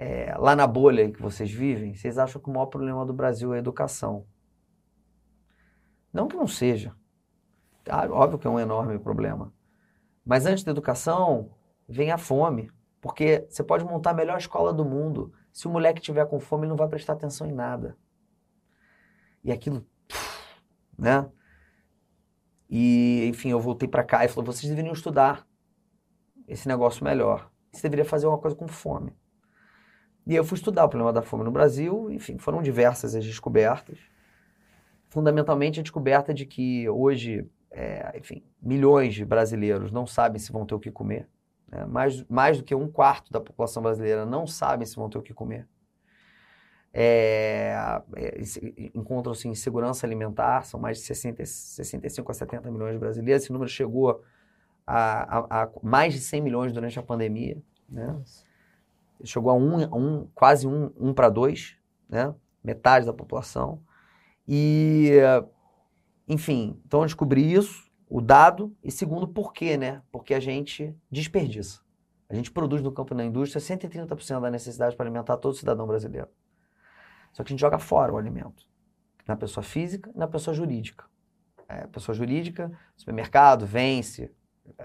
é, lá na bolha que vocês vivem, vocês acham que o maior problema do Brasil é a educação. Não que não seja. Ah, óbvio que é um enorme problema. Mas antes da educação, vem a fome. Porque você pode montar a melhor escola do mundo. Se o moleque tiver com fome, ele não vai prestar atenção em nada. E aquilo, né? E, enfim, eu voltei para cá e falou: vocês deveriam estudar esse negócio melhor. Você deveria fazer uma coisa com fome. E eu fui estudar o problema da fome no Brasil, enfim, foram diversas as descobertas. Fundamentalmente a descoberta de que hoje, é, enfim, milhões de brasileiros não sabem se vão ter o que comer. Né? Mais, mais do que um quarto da população brasileira não sabem se vão ter o que comer. É, é, Encontram-se em segurança alimentar, são mais de 60, 65 a 70 milhões de brasileiros. Esse número chegou a, a, a mais de 100 milhões durante a pandemia. Né? Chegou a um, um quase um, um para dois, né? metade da população. E, enfim, então eu descobri isso, o dado, e segundo, por quê, né? Porque a gente desperdiça. A gente produz no campo da indústria 130% da necessidade para alimentar todo cidadão brasileiro. Só que a gente joga fora o alimento. Na pessoa física e na pessoa jurídica. É, pessoa jurídica, supermercado, vence,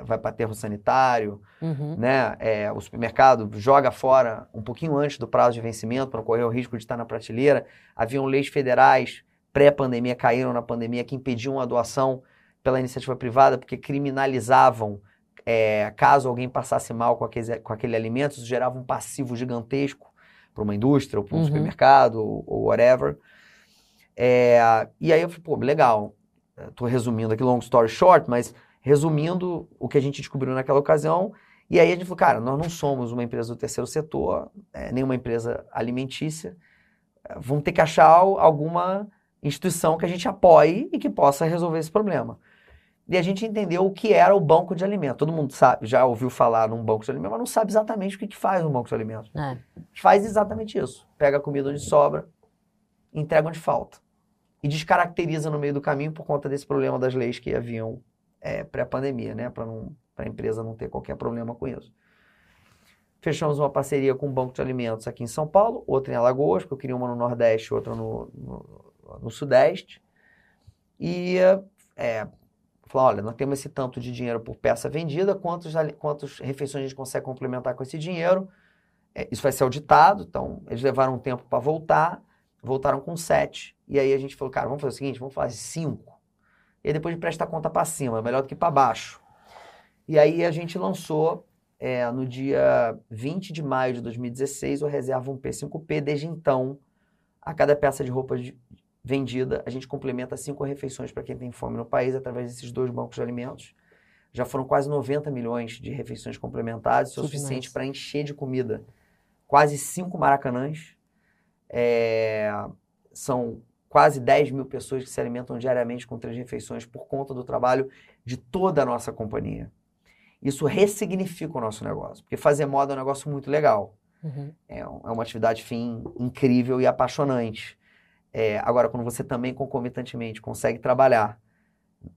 vai para aterro sanitário, uhum. né? É, o supermercado joga fora um pouquinho antes do prazo de vencimento para não correr o risco de estar na prateleira. Haviam leis federais pré-pandemia, caíram na pandemia, que impediam a doação pela iniciativa privada porque criminalizavam é, caso alguém passasse mal com aquele, com aquele alimento, isso gerava um passivo gigantesco para uma indústria, ou para um Uhum. supermercado, ou, ou whatever. É, e aí eu falei, pô, legal. Estou resumindo aqui, long story short, mas resumindo o que a gente descobriu naquela ocasião. E aí a gente falou, cara, nós não somos uma empresa do terceiro setor, é, nem uma empresa alimentícia. É, Vamos ter que achar al- alguma instituição que a gente apoie e que possa resolver esse problema. E a gente entendeu o que era o banco de alimentos. Todo mundo sabe, já ouviu falar num banco de alimentos, mas não sabe exatamente o que, que faz um banco de alimentos. É. Faz exatamente isso. Pega a comida onde sobra, entrega onde falta. E descaracteriza no meio do caminho por conta desse problema das leis que haviam é, pré-pandemia, né? Para a empresa não ter qualquer problema com isso. Fechamos uma parceria com um banco de alimentos aqui em São Paulo, outra em Alagoas, porque eu queria uma no Nordeste, outra no, no, no Sudeste. E é, falar, olha, nós temos esse tanto de dinheiro por peça vendida, quantos, quantas refeições a gente consegue complementar com esse dinheiro? É, isso vai ser auditado, então eles levaram um tempo para voltar, voltaram com sete. E aí a gente falou, cara, vamos fazer o seguinte, vamos fazer cinco. E depois a gente presta a conta para cima, melhor do que para baixo. E aí a gente lançou é, no dia 20 de maio de 2016 o Reserva 1P5P. Desde então, a cada peça de roupa de- vendida, a gente complementa cinco refeições para quem tem fome no país através desses dois bancos de alimentos. Já foram quase 90 milhões de refeições complementadas, isso é o suficiente para encher de comida quase cinco maracanãs. É, são quase 10 mil pessoas que se alimentam diariamente com três refeições por conta do trabalho de toda a nossa companhia. Isso ressignifica o nosso negócio, porque fazer moda é um negócio muito legal. Uhum. É, é uma atividade fim incrível e apaixonante. É, agora, quando você também concomitantemente consegue trabalhar,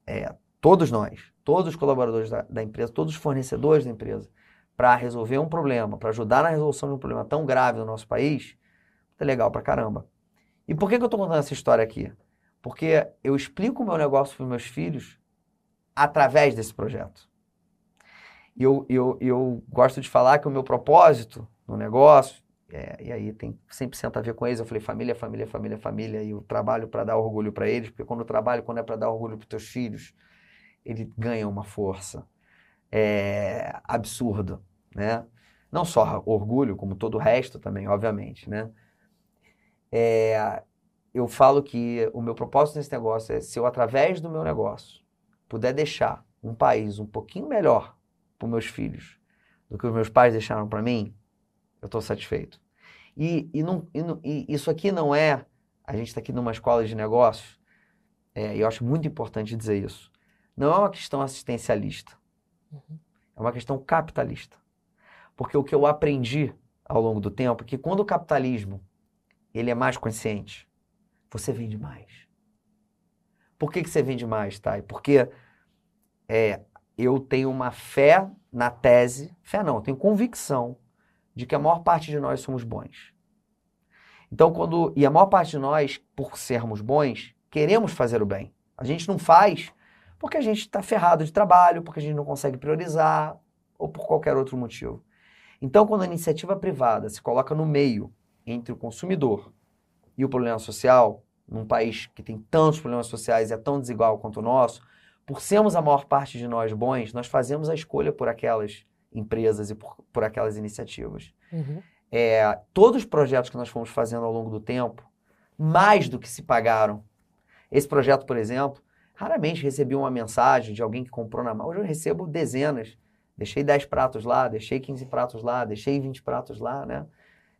é, todos nós, todos os colaboradores da, da empresa, todos os fornecedores da empresa, para resolver um problema, para ajudar na resolução de um problema tão grave no nosso país, é legal pra caramba. E por que, que eu estou contando essa história aqui? Porque eu explico o meu negócio para meus filhos através desse projeto. E eu, eu, eu gosto de falar que o meu propósito no negócio, é, e aí tem 100% a ver com eles, eu falei família, família, família, família, e o trabalho para dar orgulho para eles, porque quando o trabalho, quando é para dar orgulho para teus filhos, ele ganha uma força é, absurda, né? Não só orgulho, como todo o resto também, obviamente, né? É, eu falo que o meu propósito nesse negócio é se eu, através do meu negócio, puder deixar um país um pouquinho melhor para meus filhos do que os meus pais deixaram para mim, eu estou satisfeito. E, e, não, e, não- e isso aqui não é. A gente está aqui numa escola de negócios, é, e eu acho muito importante dizer isso. Não é uma questão assistencialista, é uma questão capitalista. Porque o que eu aprendi ao longo do tempo é que quando o capitalismo ele é mais consciente, você vende mais. Por que, que você vende mais, Thay? Porque é, eu tenho uma fé na tese, fé não, eu tenho convicção de que a maior parte de nós somos bons. Então, quando. E a maior parte de nós, por sermos bons, queremos fazer o bem. A gente não faz porque a gente está ferrado de trabalho, porque a gente não consegue priorizar, ou por qualquer outro motivo. Então, quando a iniciativa privada se coloca no meio entre o consumidor e o problema social, num país que tem tantos problemas sociais e é tão desigual quanto o nosso, por sermos a maior parte de nós bons, nós fazemos a escolha por aquelas empresas e por, por aquelas iniciativas. Uhum. É, todos os projetos que nós fomos fazendo ao longo do tempo, mais do que se pagaram. Esse projeto, por exemplo, raramente recebi uma mensagem de alguém que comprou na mão. Hoje eu recebo dezenas. Deixei 10 pratos lá, deixei 15 pratos lá, deixei 20 pratos lá, né?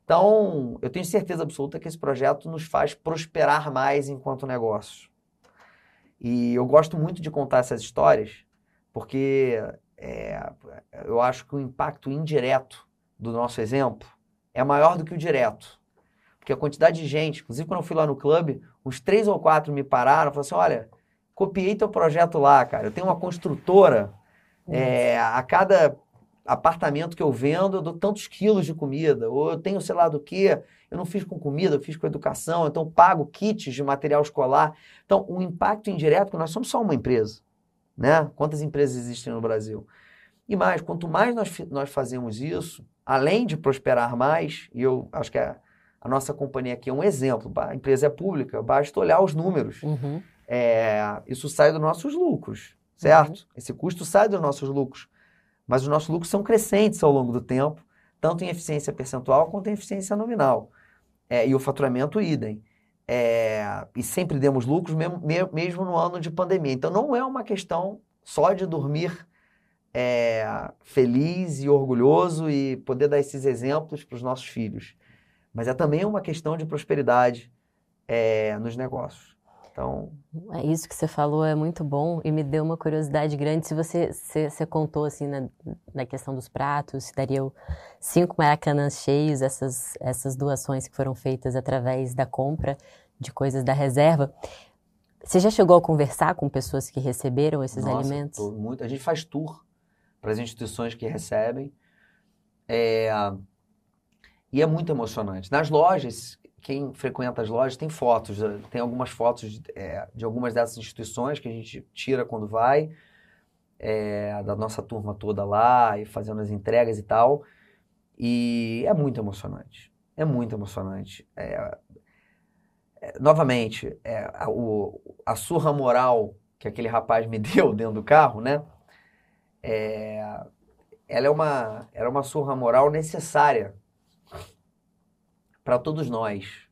Então, eu tenho certeza absoluta que esse projeto nos faz prosperar mais enquanto negócio. E eu gosto muito de contar essas histórias, porque é, eu acho que o impacto indireto do nosso exemplo é maior do que o direto. Porque a quantidade de gente, inclusive quando eu fui lá no clube, uns três ou quatro me pararam e falaram assim: olha, copiei teu projeto lá, cara. Eu tenho uma construtora, é, a cada apartamento que eu vendo, eu dou tantos quilos de comida, ou eu tenho sei lá do que, eu não fiz com comida, eu fiz com educação, então pago kits de material escolar. Então, o impacto indireto, porque nós somos só uma empresa, né? Quantas empresas existem no Brasil? E mais, quanto mais nós, nós fazemos isso, além de prosperar mais, e eu acho que a, a nossa companhia aqui é um exemplo, a empresa é pública, basta olhar os números. Uhum. É, isso sai dos nossos lucros, certo? Esse custo sai dos nossos lucros. mas os nossos lucros são crescentes ao longo do tempo, tanto em eficiência percentual quanto em eficiência nominal. É, e o faturamento, idem. É, e sempre demos lucros, mesmo, mesmo no ano de pandemia. Então, não é uma questão só de dormir é, feliz e orgulhoso e poder dar esses exemplos para os nossos filhos. Mas é também uma questão de prosperidade é, nos negócios. Então... É isso que você falou é muito bom e me deu uma curiosidade grande. Se você, você, você contou assim na, na, questão dos pratos, se daria cinco maracanãs cheios, essas, essas doações que foram feitas através da compra de coisas da reserva. Você já chegou a conversar com pessoas que receberam esses Nossa, alimentos? Muito. A gente faz tour para as instituições que recebem. É... E é muito emocionante. Nas lojas, quem frequenta as lojas tem fotos, tem algumas fotos de, é, de algumas dessas instituições que a gente tira quando vai, é, da nossa turma toda lá e fazendo as entregas e tal. E é muito emocionante. É muito emocionante. É, é, novamente, é, a, o, a surra moral que aquele rapaz me deu dentro do carro, né? É, ela é uma, era uma surra moral necessária para todos nós.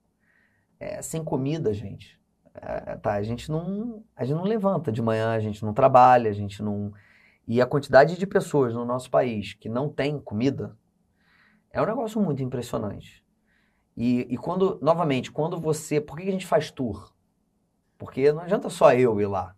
É, sem comida, gente, é, tá, a gente não, a gente não levanta de manhã, a gente não trabalha, a gente não e a quantidade de pessoas no nosso país que não tem comida é um negócio muito impressionante. E, e quando, novamente, quando você. Por que a gente faz tour? Porque não adianta só eu ir lá.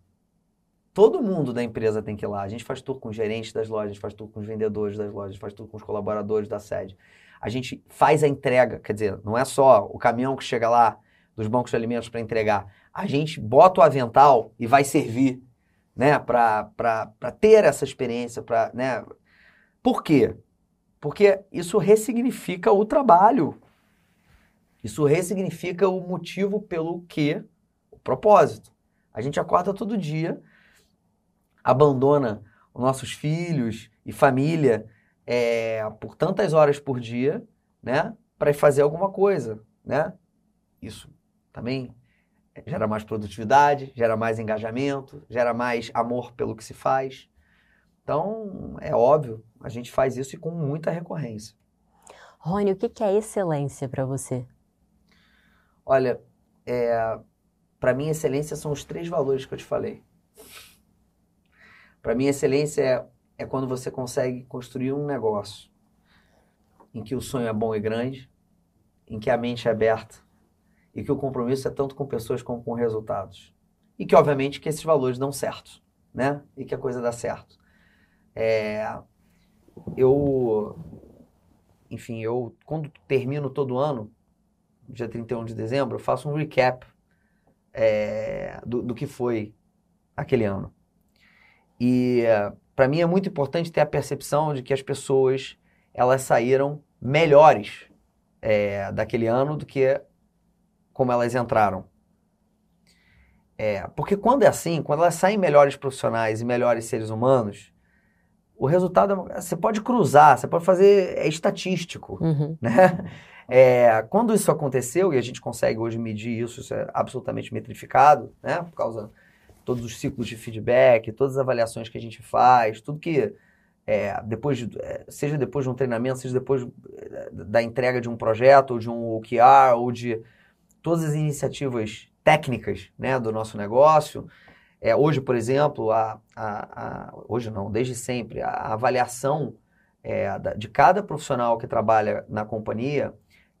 Todo mundo da empresa tem que ir lá. A gente faz tour com os gerentes das lojas, faz tour com os vendedores das lojas, faz tour com os colaboradores da sede. A gente faz a entrega, quer dizer, não é só o caminhão que chega lá dos bancos de alimentos para entregar. A gente bota o avental e vai servir, né, para ter essa experiência, para, né? Por quê? Porque isso ressignifica o trabalho. Isso ressignifica o motivo pelo que, o propósito. A gente acorda todo dia, abandona os nossos filhos e família é, por tantas horas por dia, né, para fazer alguma coisa, né? Isso também gera mais produtividade, gera mais engajamento, gera mais amor pelo que se faz. Então, é óbvio, a gente faz isso e com muita recorrência. Rony, o que é excelência para você? Olha, é, para mim, excelência são os três valores que eu te falei. Para mim, excelência é, é quando você consegue construir um negócio em que o sonho é bom e grande, em que a mente é aberta e que o compromisso é tanto com pessoas como com resultados. E que, obviamente, que esses valores dão certo, né? E que a coisa dá certo. É, eu, enfim, eu, quando termino todo ano, dia 31 de dezembro, eu faço um recap é, do, do que foi aquele ano. E para mim é muito importante ter a percepção de que as pessoas elas saíram melhores é, daquele ano do que como elas entraram. É, porque quando é assim, quando elas saem melhores profissionais e melhores seres humanos, o resultado é você pode cruzar, você pode fazer é estatístico, uhum. né? É, quando isso aconteceu, e a gente consegue hoje medir isso, isso é absolutamente metrificado, né? Por causa todos os ciclos de feedback, todas as avaliações que a gente faz, tudo que é, depois de, é, seja depois de um treinamento, seja depois é, da entrega de um projeto, ou de um OKR, ou de todas as iniciativas técnicas né, do nosso negócio. É, hoje, por exemplo, a, a, a, hoje não, desde sempre, a, avaliação é, de cada profissional que trabalha na companhia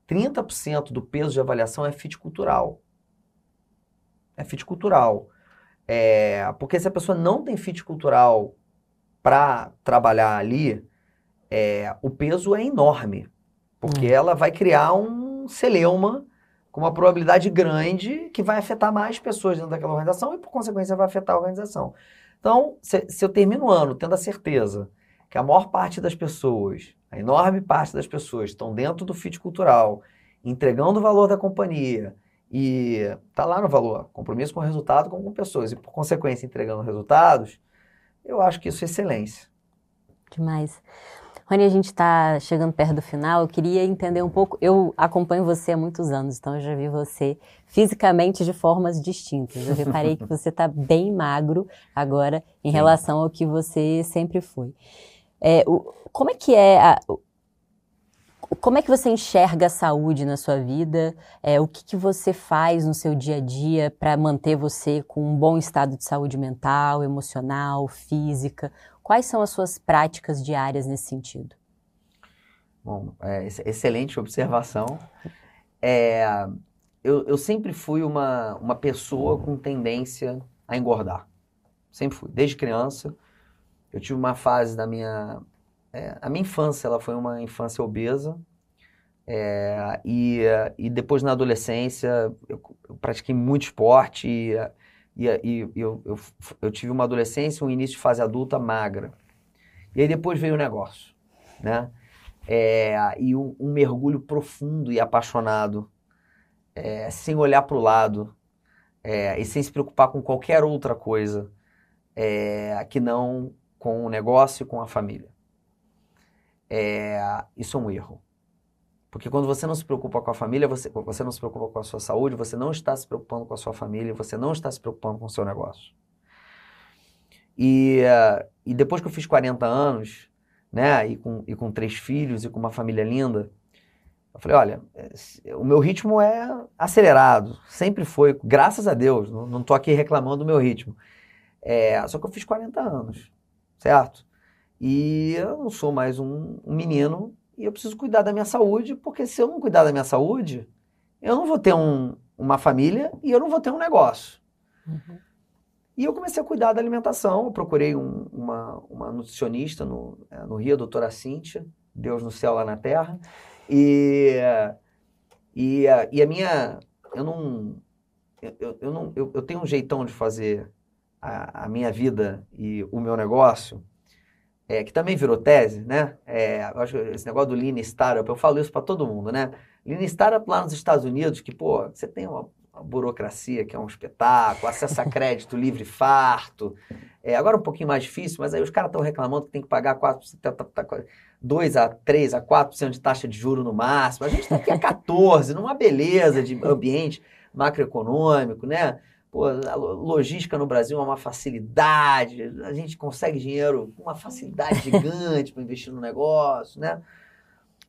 30% do peso de avaliação é fit cultural. É fit cultural. É, porque se a pessoa não tem fit cultural para trabalhar ali, é, o peso é enorme. Porque hum. ela vai criar um celeuma com uma probabilidade grande que vai afetar mais pessoas dentro daquela organização e, por consequência, vai afetar a organização. Então, se, se eu termino o ano tendo a certeza que a maior parte das pessoas, a enorme parte das pessoas estão dentro do fit cultural, entregando o valor da companhia e tá lá no valor, compromisso com o resultado como com pessoas e por consequência entregando resultados, eu acho que isso é excelência. Demais. Rony, a gente está chegando perto do final. Eu queria entender um pouco. Eu acompanho você há muitos anos, então eu já vi você fisicamente de formas distintas. Eu reparei que você está bem magro agora em Sim. relação ao que você sempre foi. É, o, como é que é a, como é que você enxerga a saúde na sua vida? É, o que, que você faz no seu dia a dia para manter você com um bom estado de saúde mental, emocional, física? Quais são as suas práticas diárias nesse sentido? Bom, é, excelente observação. É, eu, eu sempre fui uma, uma pessoa com tendência a engordar. Sempre fui. Desde criança, eu tive uma fase da minha é, a minha infância ela foi uma infância obesa é, e, e depois na adolescência eu, eu pratiquei muito esporte e, e, e eu, eu, eu, tive uma adolescência, um início de fase adulta magra. E aí depois veio o negócio, né? É, e um, um, mergulho profundo e apaixonado, é, sem olhar para o lado é, e sem se preocupar com qualquer outra coisa é, que não com o negócio e com a família é, isso é um erro. Porque quando você não se preocupa com a família, você, você não se preocupa com a sua saúde, você não está se preocupando com a sua família, você não está se preocupando com o seu negócio. E, e depois que eu fiz 40 anos, né, e com, e com três filhos e com uma família linda, eu falei, olha, o meu ritmo é acelerado, sempre foi, graças a Deus, não estou aqui reclamando do meu ritmo. É, só que eu fiz 40 anos, certo? E eu não sou mais um, um menino e eu preciso cuidar da minha saúde, porque se eu não cuidar da minha saúde, eu não vou ter um, uma família e eu não vou ter um negócio. Uhum. E eu comecei a cuidar da alimentação. Eu procurei um, uma, uma nutricionista no, é, no Rio, a doutora Cíntia, Deus no céu lá na terra. E, e, e a minha. Eu não. Eu, eu, não, eu, eu tenho um jeitão de fazer a, a minha vida e o meu negócio é, que também virou tese, né? É, acho esse negócio do Lean Startup, eu falo isso para todo mundo, né? Lean Startup lá nos Estados Unidos, que, pô, você tem uma, uma burocracia que é um espetáculo, acesso a crédito livre farto. É, agora um pouquinho mais difícil, mas aí os caras estão reclamando que tem que pagar 4, 2 a 3 a 4% de taxa de juro no máximo. A gente está aqui a 14, numa beleza de ambiente macroeconômico, né? Pô, a logística no Brasil é uma facilidade, a gente consegue dinheiro com uma facilidade gigante para investir no negócio, né?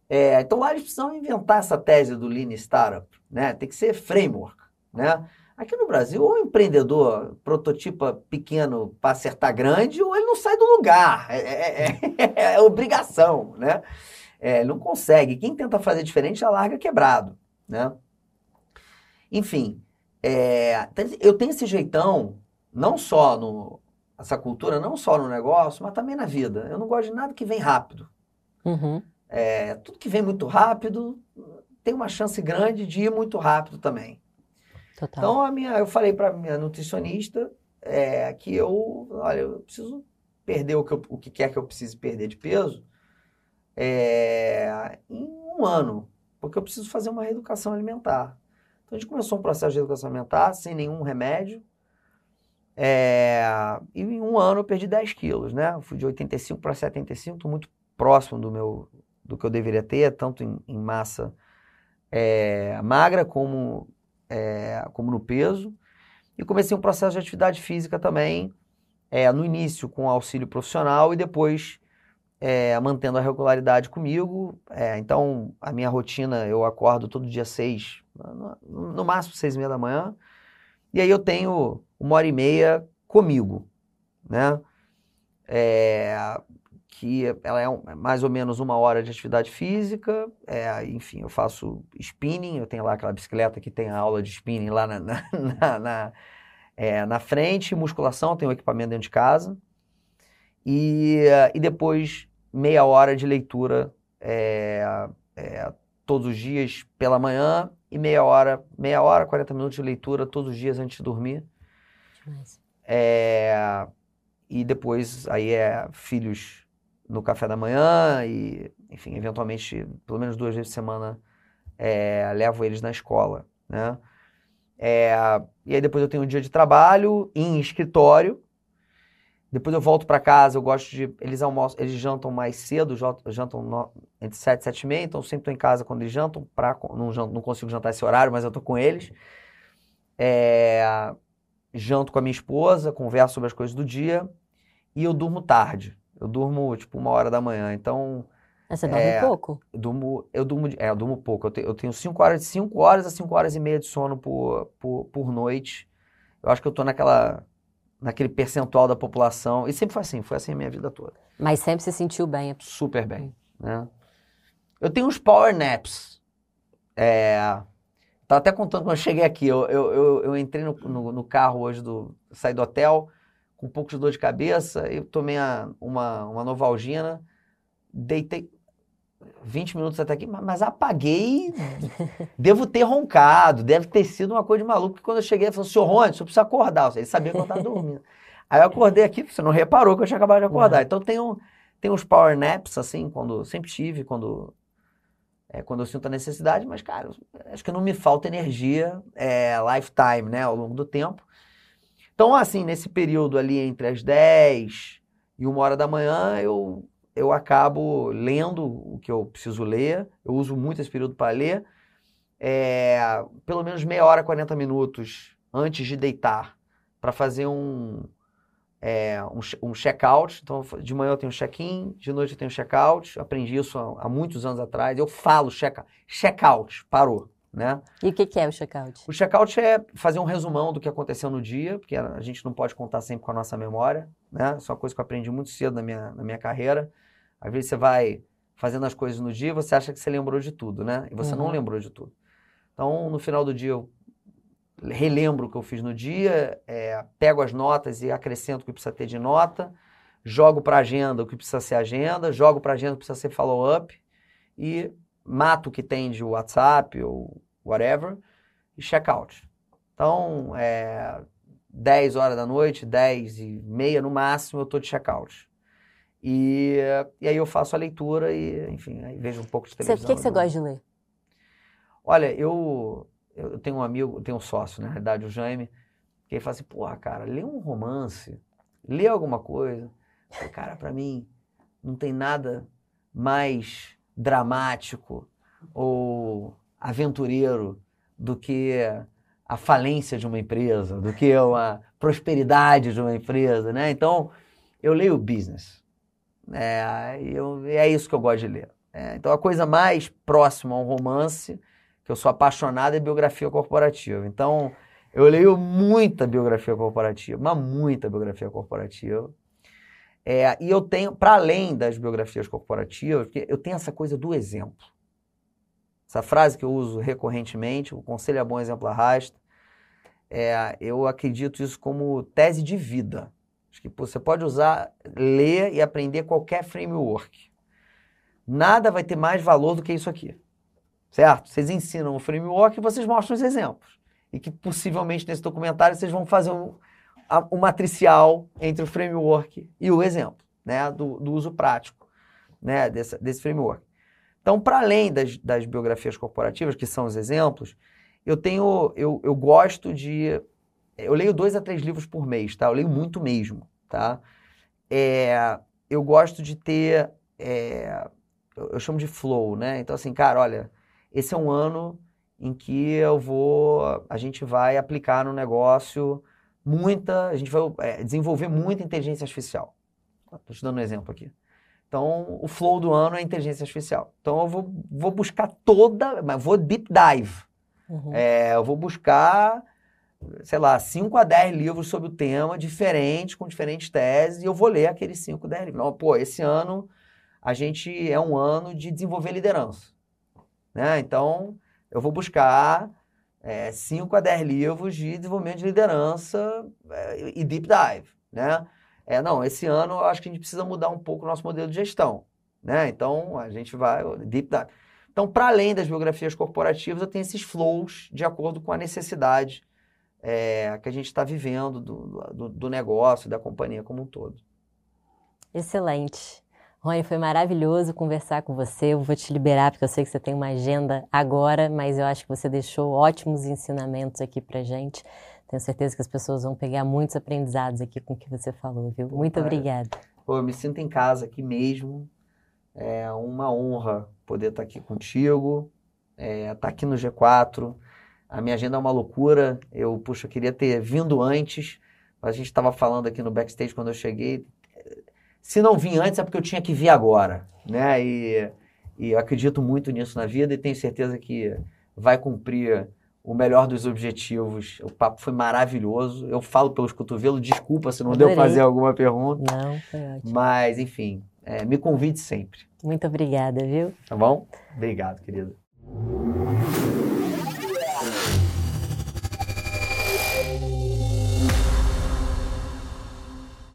É, então lá eles precisam inventar essa tese do Lean Startup, né? Tem que ser framework, né? Aqui no Brasil, ou o empreendedor prototipa pequeno para acertar grande, ou ele não sai do lugar. É, é, é, é obrigação, né? É, não consegue. Quem tenta fazer diferente já larga quebrado, né? Enfim, é, eu tenho esse jeitão, não só no. Essa cultura, não só no negócio, mas também na vida. Eu não gosto de nada que vem rápido. Uhum. É, tudo que vem muito rápido tem uma chance grande de ir muito rápido também. Total. Então, a minha, eu falei para minha nutricionista é, que eu, olha, eu preciso perder o que, eu, o que quer que eu precise perder de peso é, em um ano, porque eu preciso fazer uma reeducação alimentar. Então a gente começou um processo de educação alimentar sem nenhum remédio. É, e em um ano eu perdi 10 quilos, né? Eu fui de 85 para 75, estou muito próximo do meu do que eu deveria ter, tanto em, em massa é, magra como, é, como no peso. E comecei um processo de atividade física também, é, no início com auxílio profissional e depois é, mantendo a regularidade comigo. É, então, a minha rotina, eu acordo todo dia seis, no, no máximo seis e meia da manhã, e aí eu tenho uma hora e meia comigo, né? É, que ela é um, é mais ou menos uma hora de atividade física, é, enfim, eu faço spinning, eu tenho lá aquela bicicleta que tem a aula de spinning lá na, na, na, na, é, na frente, musculação, tenho equipamento dentro de casa, e, e depois meia hora de leitura é, é, todos os dias pela manhã e meia hora, meia hora, 40 minutos de leitura todos os dias antes de dormir. É, e depois aí é filhos no café da manhã e, enfim, eventualmente, pelo menos duas vezes por semana, é, levo eles na escola, né? É, e aí depois eu tenho um dia de trabalho em escritório, depois eu volto para casa, eu gosto de. Eles almoçam, eles jantam mais cedo, jantam no, entre 7 e 7 e meia, então eu sempre estou em casa quando eles jantam. Pra, não, não consigo jantar esse horário, mas eu estou com eles. É, janto com a minha esposa, converso sobre as coisas do dia e eu durmo tarde. Eu durmo, tipo, uma hora da manhã. Então, você dorme É, pouco? eu durmo, eu durmo, é, eu durmo pouco. Eu, te- eu tenho 5 horas, cinco horas a 5 horas e meia de sono por, por, por noite. Eu acho que eu tô naquela, naquele percentual da população. E sempre foi assim, foi assim a minha vida toda. Mas sempre se sentiu bem. Super bem, né? Eu tenho uns power naps. É, tava até contando quando eu cheguei aqui. Eu, eu, eu, eu entrei no, no, no carro hoje, do, saí do hotel com um pouco de dor de cabeça. Eu tomei a- uma, uma Novalgina, deitei 20 minutos até aqui, mas, apaguei. Devo ter roncado, deve ter sido uma coisa de maluco. Porque quando eu cheguei, ele falou: Senhor Rony, você precisa acordar. Ele sabia que eu estava dormindo. Aí eu acordei aqui, você não reparou que eu tinha acabado de acordar. Não. Então tem, um, tem uns power naps, assim, quando sempre tive, quando, é, quando eu sinto a necessidade, mas, cara, acho que não me falta energia é, lifetime, né, ao longo do tempo. Então, assim, nesse período ali entre as 10 e uma hora da manhã, eu, eu acabo lendo o que eu preciso ler. Eu uso muito esse período para ler. É, pelo menos meia hora, 40 minutos antes de deitar, para fazer um, é, um, um check-out. Então, de manhã eu tenho check-in, de noite eu tenho check-out. Aprendi isso há, há muitos anos atrás. Eu falo check- check-out, parou, né? E o que que é o check-out? O check-out é fazer um resumão do que aconteceu no dia, porque a gente não pode contar sempre com a nossa memória, né? Isso é uma coisa que eu aprendi muito cedo na minha, na minha carreira. Às vezes você vai fazendo as coisas no dia você acha que você lembrou de tudo, né? E você não Uhum. lembrou de tudo. Então, no final do dia, eu relembro o que eu fiz no dia, é, pego as notas e acrescento o que precisa ter de nota, jogo para agenda o que precisa ser agenda, jogo para agenda o que precisa ser follow-up e mato o que tem de WhatsApp ou whatever e check-out. Então, é, 10 horas da noite, 10 e meia no máximo, eu tô de check-out. E, e aí eu faço a leitura e, enfim, aí vejo um pouco de televisão. O que que você gosta de ler? Olha, eu, eu tenho um amigo, eu tenho um sócio, na realidade, o Jaime, que ele fala assim, porra, cara, lê um romance, lê alguma coisa. Falei, cara, pra mim, não tem nada mais dramático ou aventureiro do que a falência de uma empresa, do que a prosperidade de uma empresa, né? Então, eu leio business. É, eu, é isso que eu gosto de ler. É, então, a coisa mais próxima a um romance que eu sou apaixonado é biografia corporativa. Então, eu leio muita biografia corporativa, mas muita biografia corporativa. É, e eu tenho, para além das biografias corporativas, eu tenho essa coisa do exemplo. Essa frase que eu uso recorrentemente, o conselho é bom, exemplo arrasta. É, eu acredito isso como tese de vida. Acho que pô, você pode usar, ler e aprender qualquer framework. Nada vai ter mais valor do que isso aqui. Certo? Vocês ensinam o framework e vocês mostram os exemplos. E que possivelmente nesse documentário vocês vão fazer um, um matricial entre o framework e o exemplo, né? Do, do uso prático né? desse, desse framework. Então, para além das, das biografias corporativas, que são os exemplos, eu tenho, eu, eu gosto de, eu leio dois a três livros por mês, tá? Eu leio muito mesmo, tá? É, eu gosto de ter, é, eu, eu chamo de flow, né? Então, assim, cara, olha, esse é um ano em que eu vou, a gente vai aplicar no negócio muita, a gente vai é, desenvolver muita inteligência artificial. Estou te dando um exemplo aqui. Então, o flow do ano é inteligência artificial. Então, eu vou, vou buscar toda, mas vou deep dive. Uhum. É, eu vou buscar, sei lá, 5 a 10 livros sobre o tema, diferentes, com diferentes teses, e eu vou ler aqueles 5, 10 livros. Não, pô, esse ano a gente é um ano de desenvolver liderança. Né? Então, eu vou buscar 5 a 10 livros de desenvolvimento de liderança é, e deep dive. Né? É, não, esse ano eu acho que a gente precisa mudar um pouco o nosso modelo de gestão. Né? Então, a gente vai deep dive. Então, para além das biografias corporativas, eu tenho esses flows de acordo com a necessidade é, que a gente está vivendo do, do, do negócio, da companhia como um todo. Excelente. Rony, foi maravilhoso conversar com você. Eu vou te liberar porque eu sei que você tem uma agenda agora, mas eu acho que você deixou ótimos ensinamentos aqui pra gente. Tenho certeza que as pessoas vão pegar muitos aprendizados aqui com o que você falou, viu? Muito cara. obrigada. Pô, eu me sinto em casa aqui mesmo. É uma honra poder estar aqui contigo, é, estar aqui no G4. A minha agenda é uma loucura. Eu, puxa, eu queria ter vindo antes, mas a gente estava falando aqui no backstage quando eu cheguei. Se não vim antes é porque eu tinha que vir agora, né? E, e eu acredito muito nisso na vida e tenho certeza que vai cumprir o melhor dos objetivos. O papo foi maravilhoso. Eu falo pelos cotovelos, desculpa se não Adorei. deu fazer alguma pergunta. Não, foi ótimo. Mas, enfim, é, me convide sempre. Muito obrigada, viu? Tá bom? Obrigado, querida.